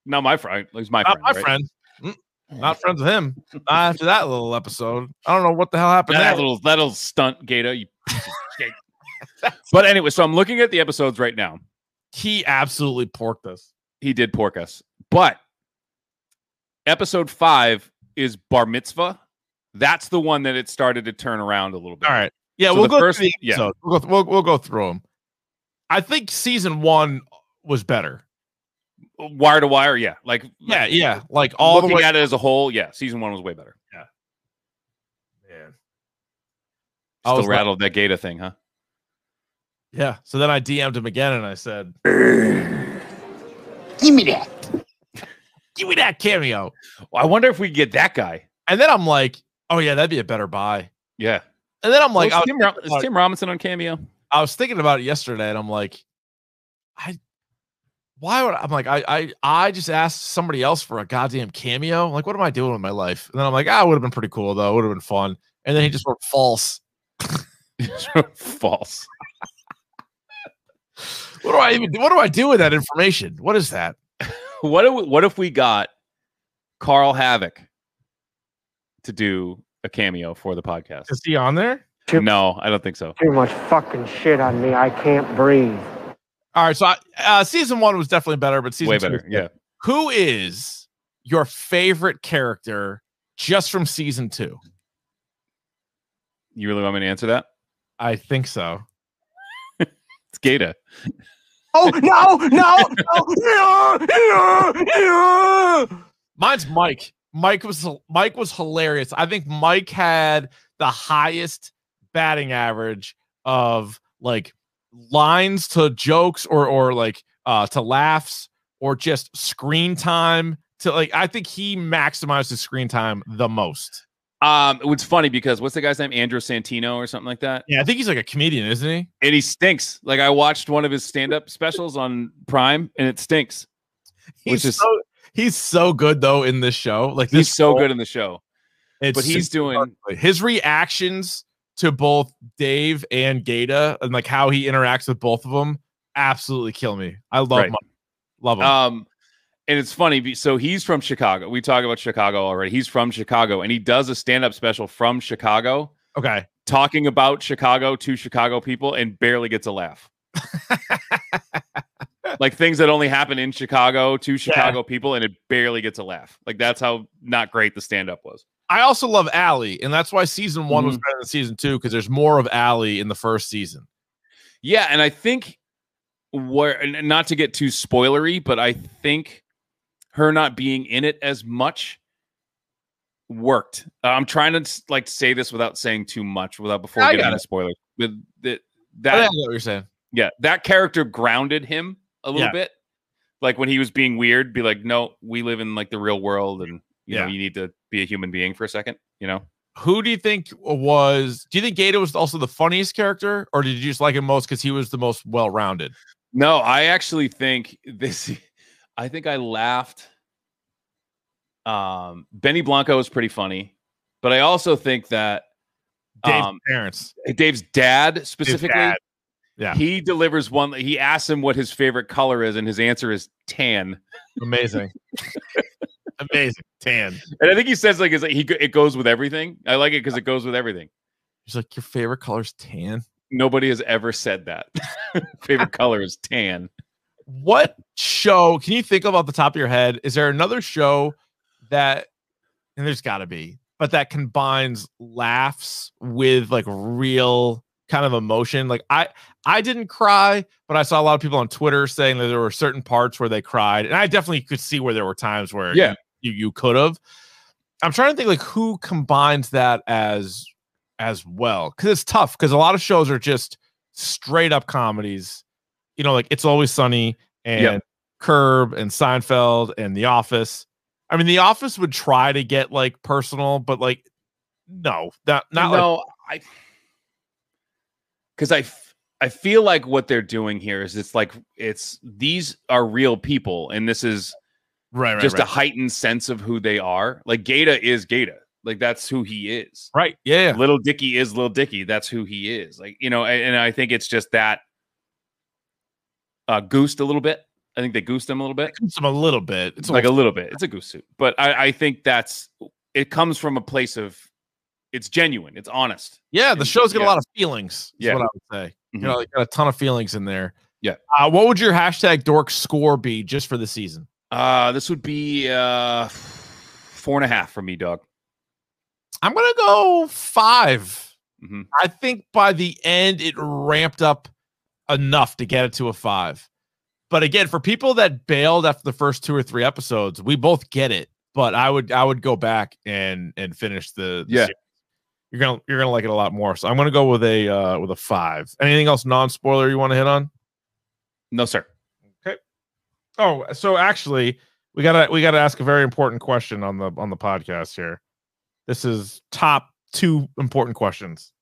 Not my friend. He's my Not friend. my right? friend. Mm, Not friends with him. Not after that little episode. I don't know what the hell happened. That little that little stunt, Gata. You piece of shit. but anyway, so I'm looking at the episodes right now. He absolutely porked us. he did pork us. But episode five is bar mitzvah. That's the one that it started to turn around a little bit. All right. Yeah, So we'll go first- through the yeah. We'll, go, we'll, we'll go through them. I think season one was better. Wire to wire, yeah. Like Yeah, yeah. Like all looking the way. at it as a whole, yeah. Season one was way better. Man. I was Still like- rattled that Gata thing, huh? Yeah. So then I DM'd him again and I said, Give me that. Give me that cameo. Well, I wonder if we get that guy. And then I'm like, Oh yeah, that'd be a better buy. Yeah. And then I'm like, Well, is, Tim, Ro- is Tim Robinson on cameo? I was thinking about it yesterday and I'm like, I why would I'm like, I I I just asked somebody else for a goddamn cameo. Like, what am I doing with my life? And then I'm like, ah, it would have been pretty cool though. It would have been fun. And then he just wrote false. False. What do I even do? What do I do with that information? What is that? What if, what if we got Carl Havoc to do a cameo for the podcast? Is he on there? No, I don't think so. Too much fucking shit on me. I can't breathe. All right, so I, uh, season one was definitely better, but season Way two better. was good. Yeah. Who is your favorite character just from season two? You really want me to answer that? I think so. It's Gata. Oh no, no, no, no, no, no. Mine's Mike. Mike was Mike was hilarious. I think Mike had the highest batting average of like lines to jokes or or like uh to laughs or just screen time to like I think he maximized his screen time the most. Um, it's funny because what's the guy's name? Andrew Santino or something like that. Yeah, I think he's like a comedian, isn't he? And he stinks. Like I watched one of his stand-up specials on Prime, and it stinks. He's Which is- so he's so good though in this show. Like He's so good in the show. it's but he's doing- his reactions to both Dave and Gata and like how he interacts with both of them absolutely kill me. I love Right. Love him. Um, and it's funny. So he's from Chicago. We talk about Chicago already. He's from Chicago, and he does a stand-up special from Chicago, okay. talking about Chicago to Chicago people, and barely gets a laugh. like things that only happen in Chicago to Chicago people, and it barely gets a laugh. Like that's how not great the stand-up was. I also love Allie, and that's why season one was Mhm. better than season two because there's more of Allie in the first season. Yeah, and I think where not to get too spoilery, but I think her not being in it as much worked. Uh, I'm trying to like say this without saying too much, without before I getting got into it. spoilers. With the, I that, know what you're saying. yeah, that character grounded him a little Yeah. bit. Like when he was being weird, be like, no, we live in like the real world, and you know, you need to be a human being for a second. You know, Who do you think was? Do you think Gata was also the funniest character, or did you just like him most because he was the most well-rounded? no, I actually think this. I think I laughed. Um, Benny Blanco was pretty funny, but I also think that Dave's um, parents, Dave's dad specifically. dad. Yeah. He delivers one. He asks him what his favorite color is, and his answer is tan. amazing, amazing, tan. And I think he says like, like he it goes with everything. I like it because it goes with everything. He's like, your favorite color is tan. Nobody has ever said that. favorite color is tan. What show can you think of off the top of your head? Is there another show that, and there's got to be, but that combines laughs with like real kind of emotion? Like I, I didn't cry, but I saw a lot of people on Twitter saying that there were certain parts where they cried, and I definitely could see where there were times where Yeah. you you could have. I'm trying to think like who combines that as as well because it's tough because a lot of shows are just straight up comedies you know like it's always sunny and Yep. curb and seinfeld and the office i mean the office would try to get like personal but like no that not like no, I because I f- I feel like what they're doing here is it's like it's these are real people, and this is right right just a heightened sense of who they are. Like Gata is Gata. Like that's who he is. right yeah, yeah. Little Dicky is Little Dicky. That's who he is. Like you know, and, and I think it's just that uh goosed a little bit. I think they goosed him a little bit, Some a little bit it's like a little bit. It's a goose suit, but I, I think that's it comes from a place of it's genuine, it's honest. yeah the show's got a lot of feelings is Yeah. what i would say Mhm. you know got a ton of feelings in there Yeah. uh, what would your hashtag dork score be just for the season Uh this would be uh four and a half for me, dog. i'm gonna go 5 Mhm. I think by the end it ramped up enough to get it to a five. But again, for people that bailed after the first two or three episodes, we both get it. But I would I would go back and and finish the, the Yeah. series. You're gonna you're gonna like it a lot more. So I'm gonna go with a uh with a five. Anything else non spoiler you want to hit on? No, sir. Okay. Oh, so actually, we gotta we gotta ask a very important question on the on the podcast here. This is top two important questions.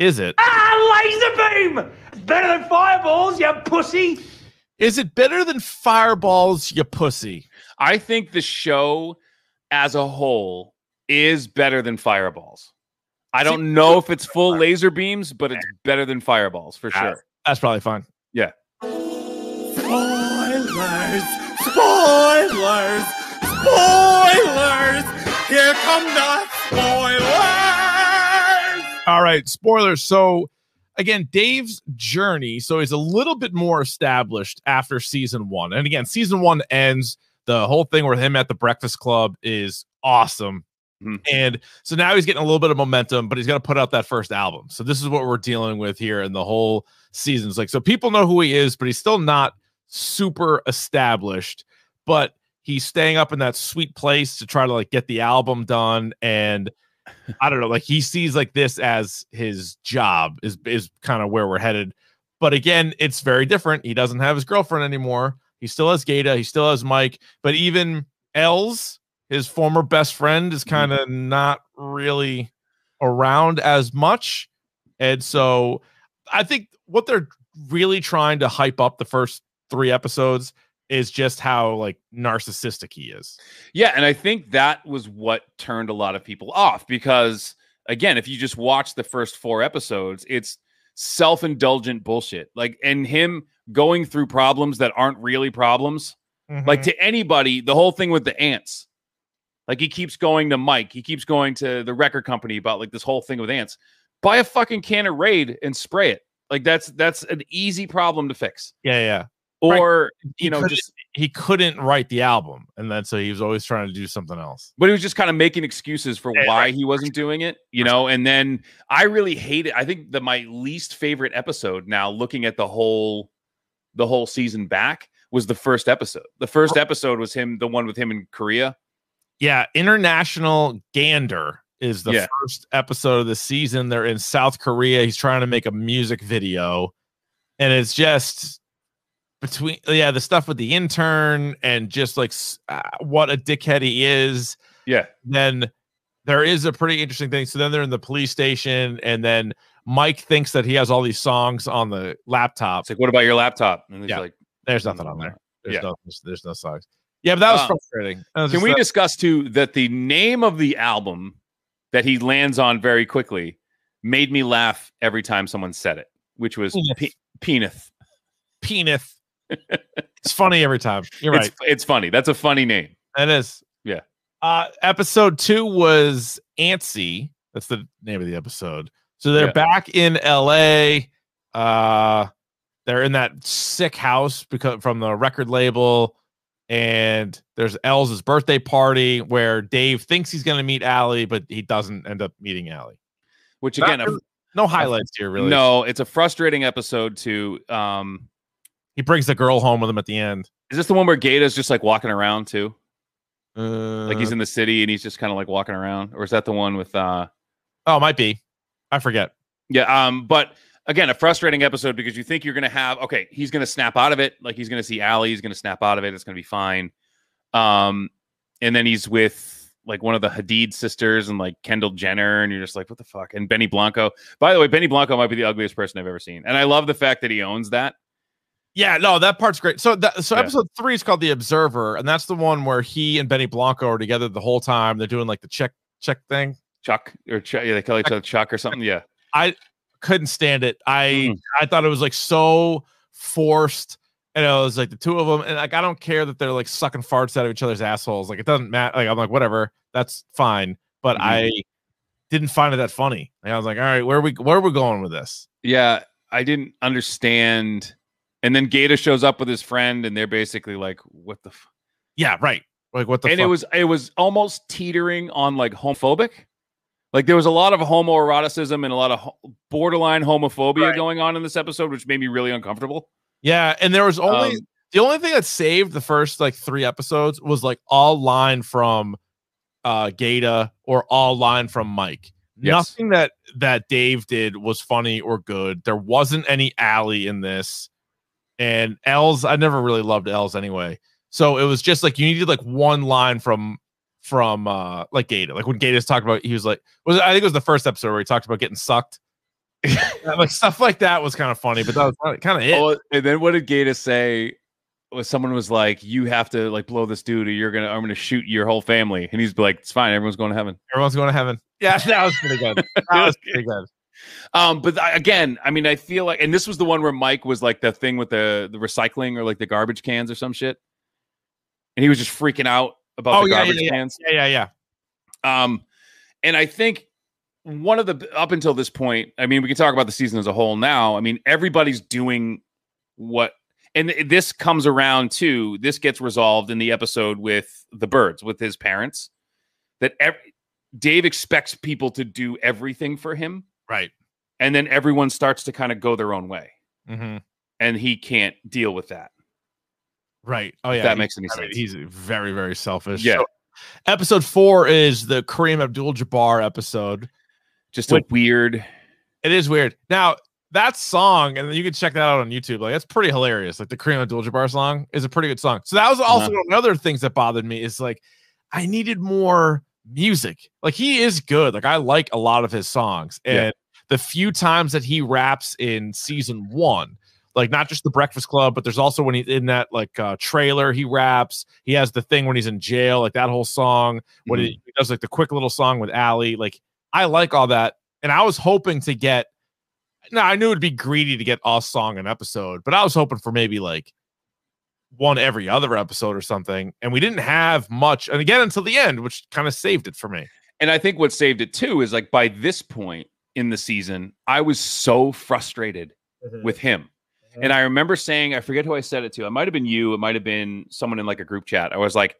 Is it Ah, laser beam! It's better than fireballs, you pussy! is it better than fireballs, you pussy? I think the show as a whole is better than Fireballs. I don't know if it's full laser beams, but it's better than Fireballs for That's- sure. That's probably fine. Yeah. Spoilers! Spoilers! Spoilers! Here come the spoilers! All right, spoilers. So again, Dave's journey. So he's a little bit more established after season one. And again, season one ends. The whole thing with him at the Breakfast Club is awesome. Mhm. And so now he's getting a little bit of momentum, but he's got to put out that first album. So this is what we're dealing with here in the whole seasons. Like, so people know who he is, but he's still not super established. But he's staying up in that sweet place to try to like get the album done. And I don't know, like he sees like this as his job is is kind of where we're headed. But again, it's very different. He doesn't have his girlfriend anymore. He still has Gata. He still has Mike. But even Elz, his former best friend, is mm-hmm. kind of not really around as much. And so I think what they're really trying to hype up the first three episodes is just how like narcissistic he is. Yeah, and I think that was what turned a lot of people off because again, if you just watch the first 4 episodes, it's self-indulgent bullshit. Like and him going through problems that aren't really problems. Like mm-hmm. to anybody, the whole thing with the ants. Like he keeps going to Mike, he keeps going to the record company about like this whole thing with ants. Buy a fucking can of Raid and spray it. Like that's that's an easy problem to fix. yeah, yeah. Or He you know, just he couldn't write the album, and then so he was always trying to do something else. but he was just kind of making excuses for Yeah, why he wasn't doing it, you know. And then I really hate it. I think that my least favorite episode now, looking at the whole the whole season back, was the first episode. The first episode was him, the one with him in Korea. Yeah, International Gander is the Yeah. first episode of the season. They're in South Korea. He's trying to make a music video, and it's just between yeah the stuff with the intern and just like uh, what a dickhead he is Yeah. then there is a pretty interesting thing so then they're in the police station and then mike thinks that he has all these songs on the laptop It's like, what about your laptop? And he's Yeah. like, there's nothing on there there's Yeah. no there's, there's no songs yeah but that was Um, frustrating That was Can we that- discuss too that the name of the album that he lands on very quickly made me laugh every time someone said it, which was Penis. pe- it's funny every time you're right It's, it's funny. That's a funny name. That is. Yeah. Uh episode two was Antsy. That's the name of the episode. So they're Yeah. back in LA. Uh they're in that sick house because from the record label. And there's Elle's birthday party where Dave thinks he's gonna meet Allie, but he doesn't end up meeting Allie. Which again, no highlights here, really. no, it's a frustrating episode too. Um, He brings the girl home with him at the end. is this the one where Gata's just like walking around too? Uh, Like he's in the city and he's just kind of like walking around, or is that the one with? uh oh, might be. I forget. Yeah. Um. But again, a frustrating episode because you think you're gonna have okay, he's gonna snap out of it, like he's gonna see Allie, he's gonna snap out of it, it's gonna be fine. Um, and then he's with like one of the Hadid sisters and like Kendall Jenner, and you're just like, what the fuck? And Benny Blanco. By the way, Benny Blanco might be the ugliest person I've ever seen, and I love the fact that he owns that. Yeah, no, that part's great. So that so Yeah. episode three is called The Observer, and that's the one where he and Benny Blanco are together the whole time. They're doing like the check check thing. Chuck or Chuck, yeah, they call each other Chuck or something. Yeah. I couldn't stand it. I Mm. I thought it was like so forced. And it was like the two of them, and like I don't care that they're like sucking farts out of each other's assholes. Like it doesn't matter. Like I'm like whatever, that's fine. But Mhm. I didn't find it that funny. Like, I was like, all right, where are we where are we going with this? Yeah, I didn't understand. And then Gata shows up with his friend, and they're basically like, "What the?" F-? Yeah, right. Like what the and it was it was almost teetering on like homophobic. Like there was a lot of homoeroticism and a lot of ho- borderline homophobia Right. going on in this episode, which made me really uncomfortable. Yeah, and there was only Um, the only thing that saved the first like three episodes was like all line from uh Gata or all line from Mike. Yes. Nothing that that Dave did was funny or good. There wasn't any Allie in this. And Elz. I never really loved Elz anyway. So it was just like you needed like one line from from uh like Gata. Like when Gata's talked about he was like was I think it was the first episode where he talked about getting sucked. like stuff like that was kind of funny, but that was kind of it. Oh, and then what did Gata say? Was someone was like, "You have to like blow this dude, or you're gonna I'm gonna shoot your whole family," and he's like, "It's fine, everyone's going to heaven." Everyone's going to heaven. Yeah, that was pretty good. That was pretty good. Um, but again, I mean, I feel like, and this was the one where Mike was like the thing with the the recycling or like the garbage cans or some shit, and he was just freaking out about Oh the yeah, garbage yeah, cans. yeah, yeah, yeah. Um, and I think one of the up until this point, I mean, we can talk about the season as a whole now. I mean, everybody's doing what, and this comes around too. This gets resolved in the episode with the birds, with his parents. That every, Dave expects people to do everything for him, Right. and then everyone starts to kind of go their own way, Mm-hmm. and he can't deal with that. Right. Oh yeah. that he- makes any sense. he's very, very selfish. Yeah. So, episode four is the Kareem Abdul-Jabbar episode. Just a weird. It is weird. Now that song, and you can check that out on YouTube. Like it's pretty hilarious. Like the Kareem Abdul-Jabbar song is a pretty good song. So that was also Uh-huh. one of the other things that bothered me. Is like I needed more music. Like he is good. Like I like a lot of his songs, and Yeah. the few times that he raps in season one. Like not just the Breakfast Club, but there's also when he's in that like uh, trailer, he raps. He has the thing when he's in jail, like that whole song. When he, he does like the quick little song with Allie, like I like all that. And I was hoping to get. Now I knew it'd be greedy to get a song an episode, but I was hoping for maybe like one every other episode or something. And we didn't have much, and again until the end, which kind of saved it for me. And I think what saved it too is like by this point in the season, I was so frustrated mm-hmm. with him. Mm-hmm. And I remember saying, I forget who I said it to. It might have been you. It might have been someone in like a group chat. I was like,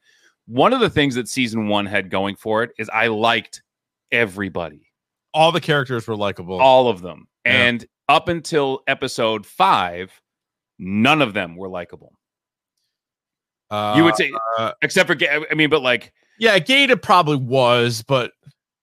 one of the things that season one had going for it is I liked everybody, All the characters were likable. all of them. Yeah. And up until episode five, none of them were likable. Uh, you would say, uh, except for, I mean, but like, yeah, Gata probably was, but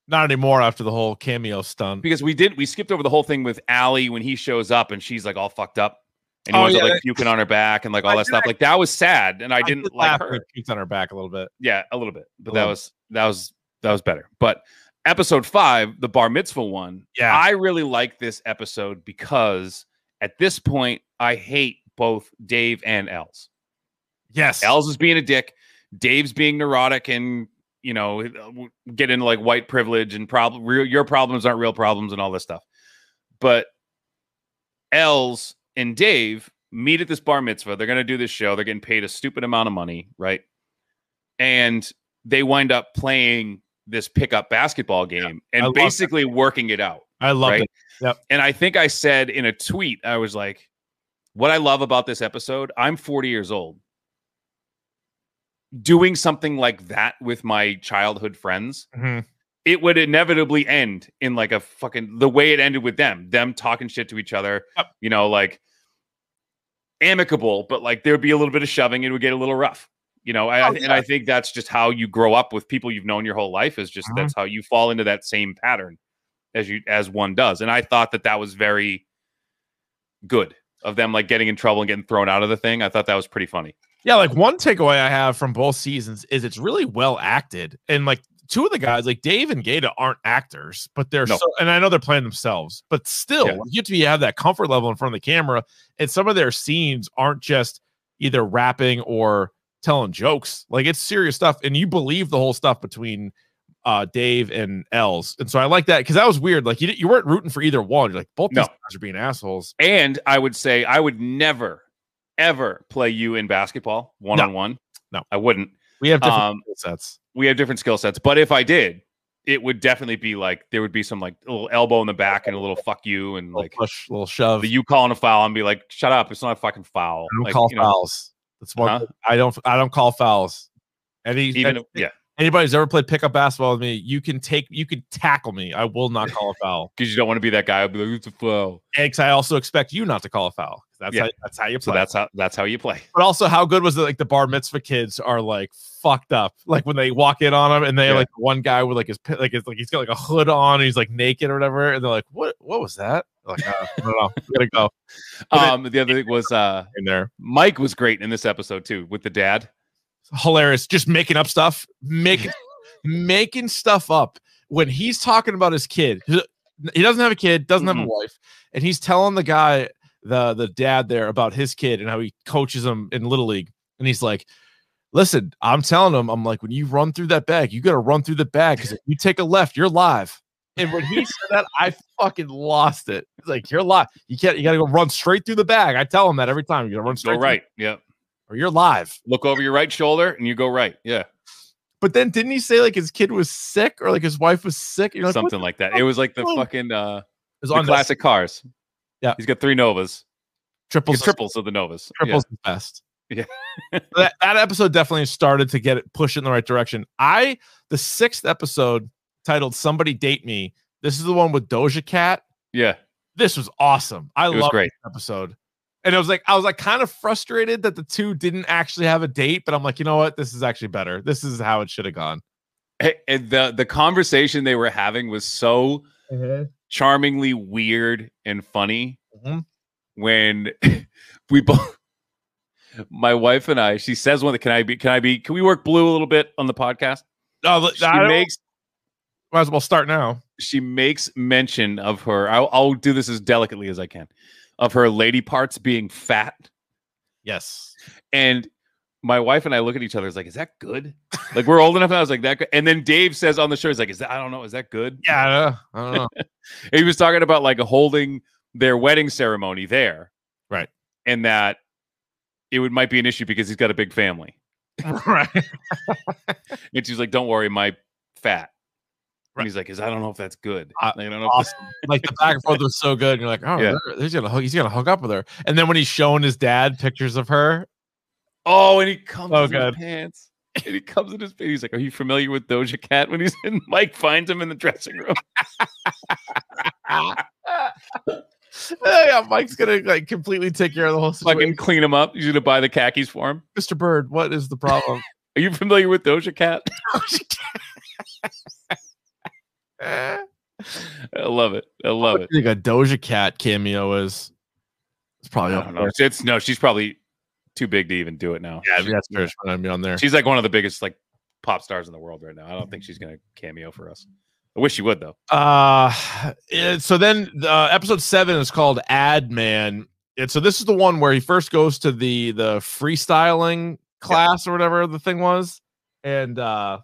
not anymore after the whole cameo stunt. because we did, we skipped over the whole thing with Allie when he shows up and she's like all fucked up. and he Oh, up yeah, like puking on her back and like all I that did stuff. Like that was sad, and I didn't did like her. puked on her back a little bit. Yeah, a little bit, but A that little was that was that was better. But episode five, the bar mitzvah one, Yeah. I really like this episode because at this point, I hate both Dave and Elz. Yes. Elz is being a dick. Dave's being neurotic and you know uh, get into like white privilege and problem. Real, your problems aren't real problems and all this stuff. But Elz and Dave meet at this bar mitzvah. They're going to do this show. They're getting paid a stupid amount of money, right? And they wind up playing this pickup basketball game I and love that. basically working it out. I love right? it. Yep. And I think I said in a tweet, I was like, what I love about this episode, I'm 40 years old. Doing something like that with my childhood friends, Mhm. it would inevitably end in like a fucking the way it ended with them, them talking shit to each other, Yep. you know, like amicable, but like there would be a little bit of shoving, it would get a little rough. You know, I, Oh, I- and I think that's just how you grow up with people you've known your whole life. Is just Mhm. that's how you fall into that same pattern as you as one does. And I thought that that was very good of them like getting in trouble and getting thrown out of the thing. I thought that was pretty funny. Yeah, like one takeaway I have from both seasons is it's really well acted. And like two of the guys, like Dave and Gata, aren't actors, but they're No. so and I know they're playing themselves, but still Yeah. you have to be, have that comfort level in front of the camera. And some of their scenes aren't just either rapping or telling jokes. Like it's serious stuff. And you believe the whole stuff between uh Dave and Elz. And so I like that because that was weird. Like you, you weren't rooting for either one. You're like both No. these guys are being assholes. And I would say I would never, ever play you in basketball one on one. No. I wouldn't. We have different Um, skill sets. We have different skill sets. But if I did, it would definitely be like there would be some like little elbow in the back and a little fuck you and Little like push, little shove. the you calling a foul and be like, shut up, it's not a fucking foul. I don't Like, call you know, fouls. That's one. Huh? I don't. I don't call fouls. Any Even any- yeah, anybody who's ever played pickup basketball with me, you can take. You can tackle me. I will not call a foul. because you don't want to be that guy. I'll be like, it's a foul. Because I also expect you not to call a foul. That's Yeah. how. That's how you play. So that's how that's how you play. but also, how good was it? Like the bar mitzvah kids are like fucked up. Like when they walk in on them, and they Yeah. like one guy with like his like it's like he's got like a hood on, and he's like naked or whatever, and they're like, "What? What was that?" Like, uh, I don't know. We gotta go But Um, the other thing was uh, in there. Mike was great in this episode too with the dad. Hilarious. Just making up stuff making making stuff up. When he's talking about his kid he doesn't have a kid doesn't have a mm-hmm. wife and he's telling the guy the the dad there about his kid and how he coaches him in little league and he's like listen i'm telling him i'm like when you run through that bag you got to run through the bag because if you take a left you're live. And when he said that i fucking lost it. It's like you're live. You can't you gotta go run straight through the bag. I tell him that every time. You gotta run straight through- right. Yeah. Or you're live Look over your right shoulder and you go right. Yeah. But then didn't he say like his kid was sick or like his wife was sick? Like, Something like that. It was like the fucking uh was the on classic cars. Yeah. He's got three Novas. triples, Triples, of the Novas. triples is best. Yeah. that, that episode definitely started to get it pushed in the right direction. I the sixth episode titled "Somebody Date Me." This is the one with Doja Cat. Yeah. This was awesome. I love this episode. And I was like I was like kind of frustrated that the two didn't actually have a date, but I'm like, you know what? This is actually better. This is how it should have gone. And the the conversation they were having was so Mm-hmm. charmingly weird and funny Mhm. when we both my wife and I she says one that can I be can I be can we work blue a little bit on the podcast? Oh, look, She I don't- makes might as well start now. she makes mention of her I'll, I'll do this as delicately as I can of her lady parts being fat Yes. and my wife and I look at each other. It's like, is that good? Like we're old enough. And I was like, that. Good? And then Dave says on the show, he's like, is that? I don't know. Is that good? Yeah, I don't know. I don't know. he was talking about like holding their wedding ceremony there, right? And that it would might be an issue because he's got a big family. right. And she's like, don't worry, my fat. And he's like, is I don't know if that's good. Uh, Like, I don't know. This- awesome. like the back and forth was so good. And you're like, oh, Yeah. he's gonna hook, he's gonna hook up with her. And then when he's showing his dad pictures of her, oh, and he comes Oh, in good. his pants. And he comes in his pants. He's like, Are you familiar with Doja Cat? When he's in Mike finds him in the dressing room. yeah, Mike's gonna like completely take care of the whole situation. Fucking clean him up. He's gonna buy the khakis for him. Mr. Burd, what is the problem? Are you familiar with Doja Cat? I love it. I love it. I think a Doja Cat cameo is. It's probably I don't know. It's no, she's probably too big to even do it now. Yeah, that's fair. Be on there. She's like one of the biggest like pop stars in the world right now. I don't think she's gonna cameo for us. I wish she would though. Uh, so then uh, episode seven is called Ad Man. And so this is the one where he first goes to the the freestyling class or whatever the thing was, and uh,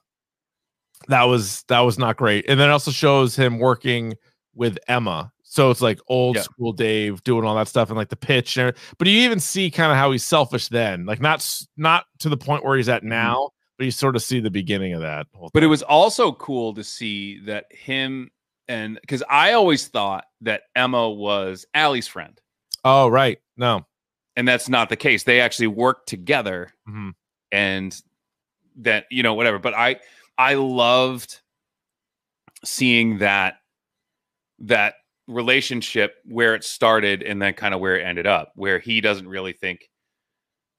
that was that was not great. And then it also shows him working with Emma. So it's like old Yeah. school Dave doing all that stuff and like the pitch. And, but you even see kind of how he's selfish then, like not not to the point where he's at now, but you sort of see the beginning of that. But it was also cool to see that him and because I always thought that Emma was Allie's friend, oh right, no, and that's not the case. They actually work together, Mhm. and that you know whatever. But I I loved seeing that that relationship where it started and then kind of where it ended up, where he doesn't really think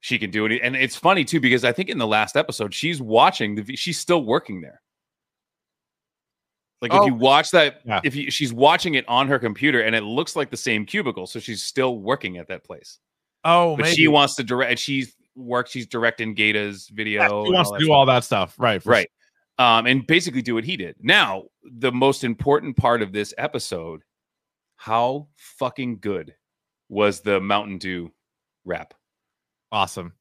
she can do it. And it's funny too because I think in the last episode she's watching the she's still working there. Like Oh. if you watch that, Yeah. if you she's watching it on her computer and it looks like the same cubicle, so she's still working at that place. oh, But maybe. she wants to direct. She's work. She's directing Gata's video. Yeah, she wants to do stuff. all that stuff, right? right um and basically do what he did now the most important part of this episode how fucking good was the mountain dew rap. Awesome.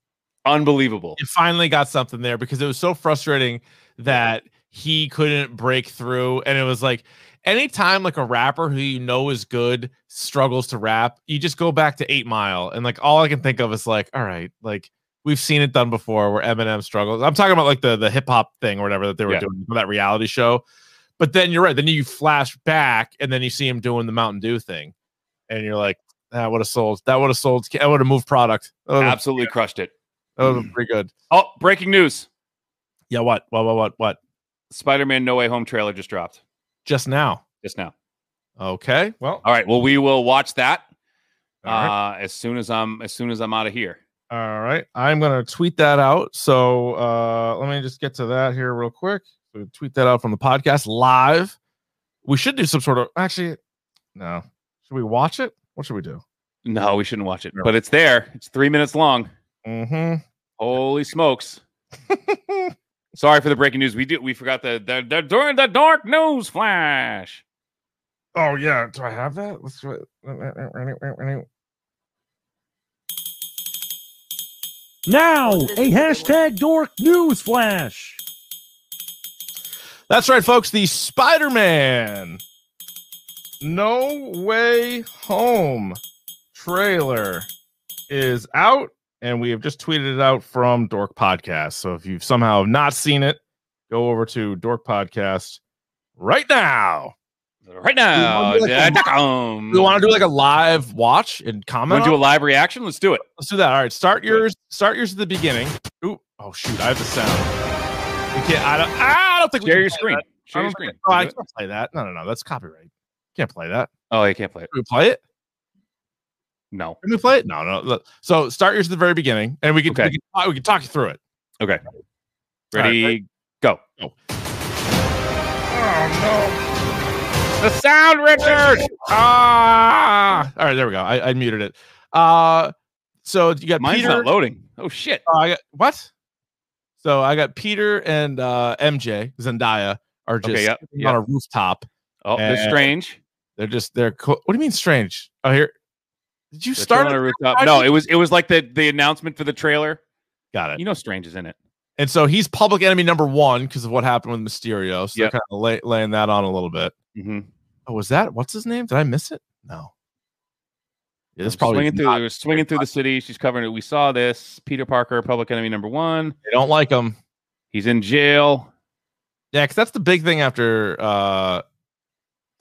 unbelievable It finally got something there because it was so frustrating that he couldn't break through, and it was like anytime like a rapper who you know is good struggles to rap, you just go back to Eight Mile, and like all I can think of is like, all right, like. We've seen it done before where Eminem struggles. I'm talking about like the the hip hop thing or whatever that they were Yeah. doing for that reality show. But then you're right. Then you flash back and then you see him doing the Mountain Dew thing. And you're like, that would have sold. That would have sold. That would have moved product. Absolutely crushed it That would have been pretty good. oh breaking news Yeah. What? What? What? What? What? spider-man no way home trailer just dropped Just now. just now Okay. Well. all right well we will watch that right. uh as soon as i'm as soon as i'm out of here All right. I'm gonna tweet that out. So uh let me just get to that here real quick. So tweet that out from the podcast live. We should do some sort of actually no. Should we watch it? What should we do? no we shouldn't watch it No. but it's there it's three minutes long Mm-hmm. Holy smokes. Sorry for the breaking news. We do we forgot the the, the during the dork news flash. Oh yeah. Do I have that? Let's do it. Now, a hashtag dork news flash. That's right, folks. The Spider Man No Way Home trailer is out, and we have just tweeted it out from Dork Podcast. So if you've somehow not seen it, go over to Dork Podcast right now. Right now. We wanna do like a- want to do like a live watch and comment. wanna do a live reaction? Let's do it. Let's do that. All right, start yours. Start yours at the beginning. Ooh, oh shoot, I have the sound. We can't. I don't. Ah, I don't think we Share can your screen. that. Share oh, I your screen. Oh, I can't play that. No, no, no. That's copyright. Can't play that. Oh, you can't play it. Can we play it? No. Can we play it? No, no. So start yours at the very beginning, and we can Okay. we can, talk- we can talk you through it. Okay. All right, Ready? ready? Go. Oh The sound, Richard. Ah! All right, there we go. I, I muted it. Uh, so you got Mine's Peter. not loading. Oh shit. Uh, I got what? So I got Peter and uh, MJ Zendaya are just Okay, yep, yep. on a rooftop. Oh, they're strange. They're just they're. Co- what do you mean strange? Oh, here. Did you They're start on a rooftop. No, it was it was like the the announcement for the trailer. Got it. You know, Strange is in it. And so he's public enemy number one because of what happened with Mysterio. So Yep. they're kind of lay, laying that on a little bit. Mm-hmm. Oh, was that what's his name? Did I miss it? No. Yeah, this probably swinging through. not- They were swinging through the city. She's covering it. We saw this. Peter Parker, public enemy number one. they don't like him. He's in jail. Yeah, because that's the big thing after uh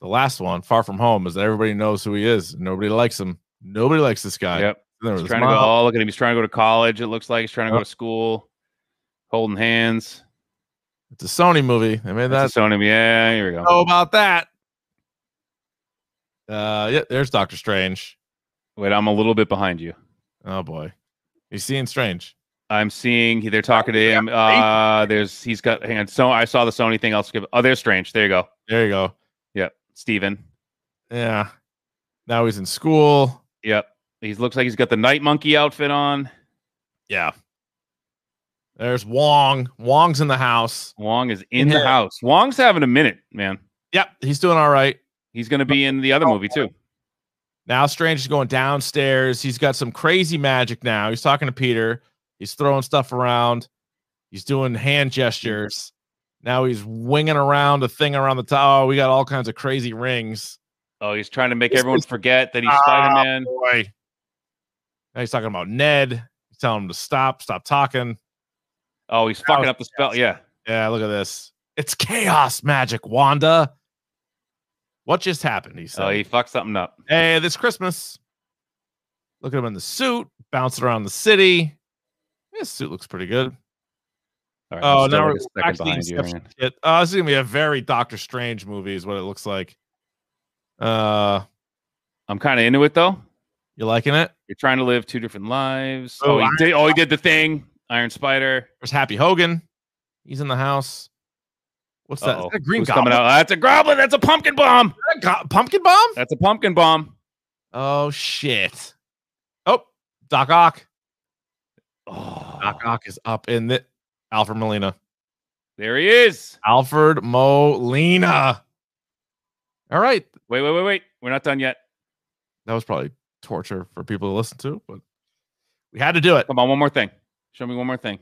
the last one, Far From Home, is that everybody knows who he is. Nobody likes him. Nobody likes this guy. Yep. There He's trying to go. Oh, look at him. He's trying to go to college. It looks like he's trying to go to school, holding hands. It's a Sony movie. They made that. That's Sony. Yeah, here we go. How about that? Uh, yeah, there's Doctor Strange. Wait, I'm a little bit behind you. Oh boy, he's seeing Strange. I'm seeing they're talking to him. Uh, there's he's got. Hang on. So I saw the Sony thing. I'll skip. Oh, there's Strange. There you go. There you go. Yep. Stephen. Yeah. Now he's in school. Yep. He looks like he's got the night monkey outfit on. Yeah. There's Wong. Wong's in the house. Wong is in the house. Wong's having a minute, man. Yep, he's doing all right. He's going to be in the other movie too. Now Strange is going downstairs. He's got some crazy magic now. He's talking to Peter. He's throwing stuff around. He's doing hand gestures. Now he's winging around a thing around the top. Oh, we got all kinds of crazy rings. Oh, he's trying to make This everyone is- forget that he's Ah, Spider Man. boy. Now he's talking about Ned. He's telling him to stop, stop talking. Oh, he's fucking up the spell. Yeah. Yeah, look at this. It's chaos magic, Wanda. What just happened? He said. Oh, he fucked something up. Hey, this Christmas. Look at him in the suit, bouncing around the city. This suit looks pretty good. All right, Oh, now we're a second back to the behind you, Inception shit. Oh, this is gonna be a very Doctor Strange movie, is what it looks like. Uh, I'm kind of into it though. you liking it? You're trying to live two different lives. Oh, Oh, he did. Oh, he did the thing. Iron Spider. There's Happy Hogan. He's in the house. What's that? That a green Who's goblin? coming out? That's a goblin. That's a pumpkin bomb. A go- pumpkin bomb? That's a pumpkin bomb. Oh shit! Oh, Doc Ock. Oh, Doc Ock is up in the Alfred Molina. there he is. Alfred Molina. All right, Wait, wait, wait, wait. We're not done yet. that was probably torture for people to listen to, but we had to do it. Come on, one more thing. Show me one more thing.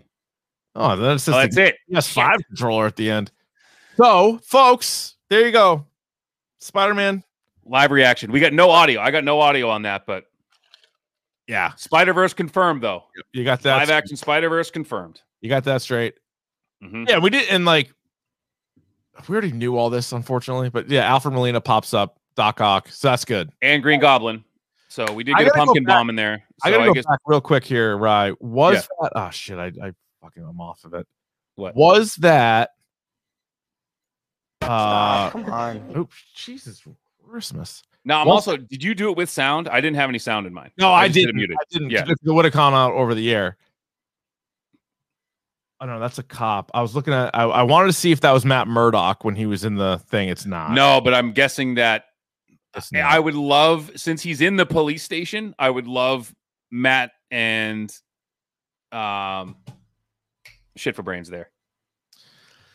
Oh, that's Oh, that's it. PS5 controller at the end. So, folks, there you go. Spider Man. Live reaction. We got no audio. I got no audio on that, but Yeah, Spider Verse confirmed though. you got that. Live action Spider Verse confirmed. You got that straight. Mhm. Yeah, we did, and like we already knew all this, unfortunately, but yeah, Alfred Molina pops up, Doc Ock, so that's good. And Green Goblin. So we did get a pumpkin bomb in there. So I gotta I, go guess back real quick here, Rye. Was Yeah. that? Oh shit! I, I fucking I'm off of it. What? was that? Uh, Come on. Oops, Jesus Christmas! now I'm Was- also. Did you do it with sound? I didn't have any sound in mind. No, I, just did it didn't. muted. I didn't. Yeah. It would have come out over the air. Oh no, that's a cop. I was looking at. I, I wanted to see if that was Matt Murdock when he was in the thing. It's not. No, but I'm guessing that it's I would love since he's in the police station. I would love Matt and um, shit for brains there.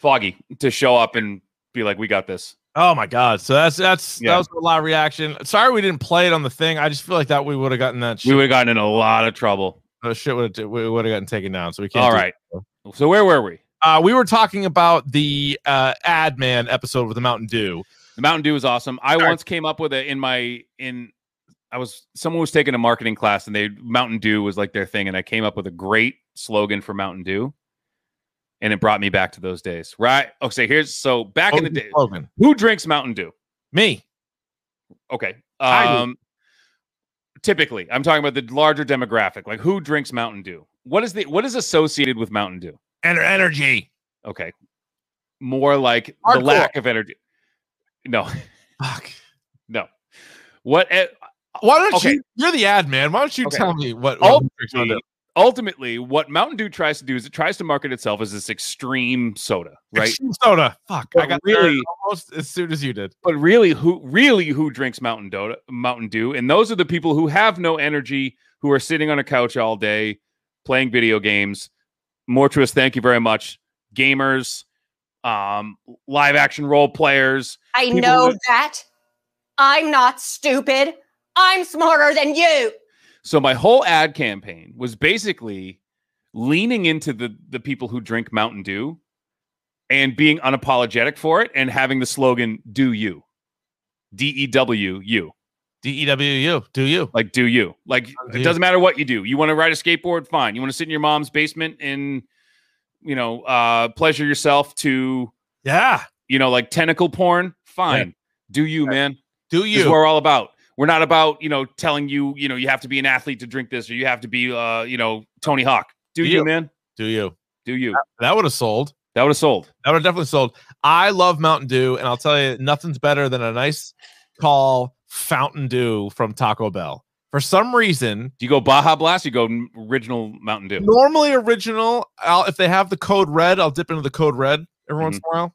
Foggy to show up and be like, "We got this." Oh my god! So that's that's Yeah. that was a live reaction. Sorry we didn't play it on the thing. I just feel like that we would have gotten that We would have gotten in a lot of trouble. uh, shit would have we would have gotten taken down. So we can't. All right. do So where were we? Uh, we were talking about the uh, Ad Man episode with the Mountain Dew. The Mountain Dew is awesome. I Sorry. once came up with it in my in I was someone was taking a marketing class and they Mountain Dew was like their thing and I came up with a great slogan for Mountain Dew. And it brought me back to those days. Right? Okay, here's so back in the day. slogan? Who drinks Mountain Dew? Me. Okay. Um typically, I'm talking about the larger demographic. Like who drinks Mountain Dew? What is the what is associated with Mountain Dew? And energy. Okay. More like the lack of energy. No, Fuck. no. What eh, Why don't Okay. you? You're the ad man. Why don't you Okay. tell me what? what who drinks Mountain ultimately, ultimately, what Mountain Dew tries to do is it tries to market itself as this extreme soda, right? Extreme soda. Fuck. I got really almost as soon as you did. but really, who really who drinks Mountain Dew? Mountain Dew, and those are the people who have no energy, who are sitting on a couch all day playing video games. Mortuous, thank you very much. Gamers, um, live action role players. I know would- that. I'm not stupid. I'm smarter than you. So my whole ad campaign was basically leaning into the the people who drink Mountain Dew and being unapologetic for it and having the slogan "Do you." D E W U. D E W U. Do you? Like do you. Like Do it you. doesn't matter what you do. You want to ride a skateboard, fine. You want to sit in your mom's basement and you know, uh pleasure yourself to, Yeah. you know, like tentacle porn, fine. Do you, man. Do you? what we're all about. We're not about, you know, telling you, you know, you have to be an athlete to drink this or you have to be uh, you know, Tony Hawk. Do Do you, you. man? Do you? Do you? That would have sold. That would have sold. That would have definitely sold. I love Mountain Dew, and I'll tell you, nothing's better than a nice call Fountain Dew from Taco Bell. For some reason, Do you go Baja Blast? You go original Mountain Dew. normally original. I'll, if they have the code red, I'll dip into the code red every once in a while.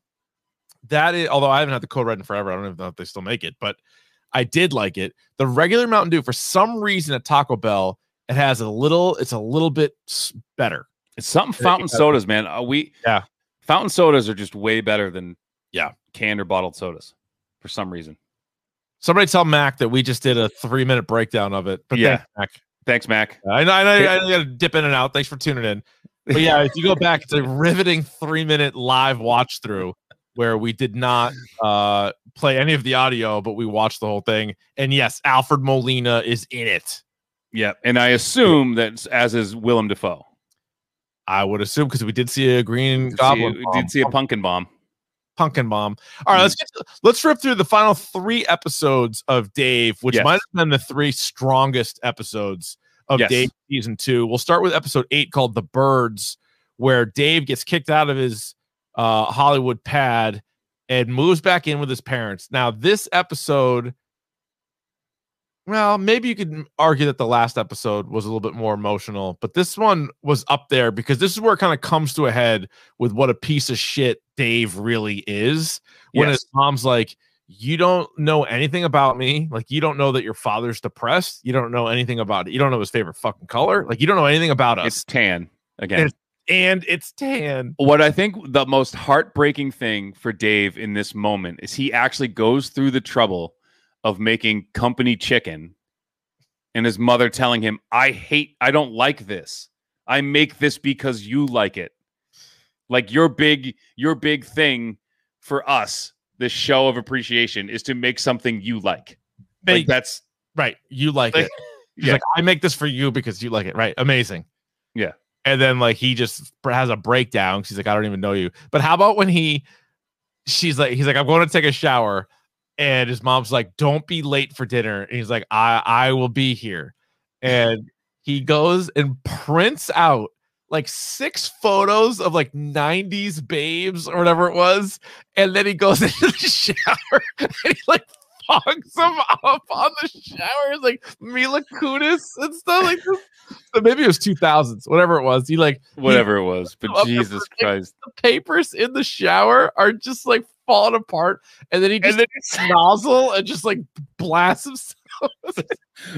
That is, although I haven't had the code red in forever, I don't even know if they still make it. But I did like it. The regular Mountain Dew, for some reason at Taco Bell, it has a little. It's a little bit better. It's something fountain sodas, man. Uh, we yeah, fountain sodas are just way better than yeah canned or bottled sodas for some reason. Somebody tell Mac that we just did a three minute breakdown of it. But Yeah. thanks, Mac. Thanks, Mac. I know, I know, I got to dip in and out. Thanks for tuning in. But yeah, if you go back, it's a riveting three minute live watch through where we did not uh, play any of the audio, but we watched the whole thing. And yes, Alfred Molina is in it. Yeah, and I assume that as is Willem Dafoe. I would assume because we did see a green Did goblin. see, we did see a pumpkin bomb. Pumpkin bomb. All right, let's get to, let's rip through the final three episodes of Dave, which Yes. might have been the three strongest episodes of Yes. Dave season two. We'll start with episode eight called "The Birds," where Dave gets kicked out of his uh, Hollywood pad and moves back in with his parents. Now, this episode. Well, maybe you could argue that the last episode was a little bit more emotional, but this one was up there because this is where it kind of comes to a head with what a piece of shit Dave really is. When Yes. his mom's like, You don't know anything about me. Like, you don't know that your father's depressed. You don't know anything about it. You don't know his favorite fucking color. Like, you don't know anything about us. It's tan again. And it's, and it's tan. What I think the most heartbreaking thing for Dave in this moment is he actually goes through the trouble of making company chicken and his mother telling him, I hate, I don't like this. I make this because you like it. Like your big, your big thing for us, this show of appreciation is to make something you like. Like that's Right. You like Like- it. Yeah. like, I make this for you because you like it. Right. Amazing. Yeah. And then like he just has a breakdown. She's like, I don't even know you. But how about when he she's like, he's like, I'm going to take a shower. And his mom's like, Don't be late for dinner. And he's like, I I will be here. And he goes and prints out like six photos of like 90s babes or whatever it was. And then he goes into the shower and he like fogs them up on the shower. It's like Mila Kunis and stuff like this. So maybe it was 2000s, whatever it was. He like he- whatever it was. But Jesus Christ. the papers in the shower are just like falling apart, and then he just then nozzle and just like blasts himself.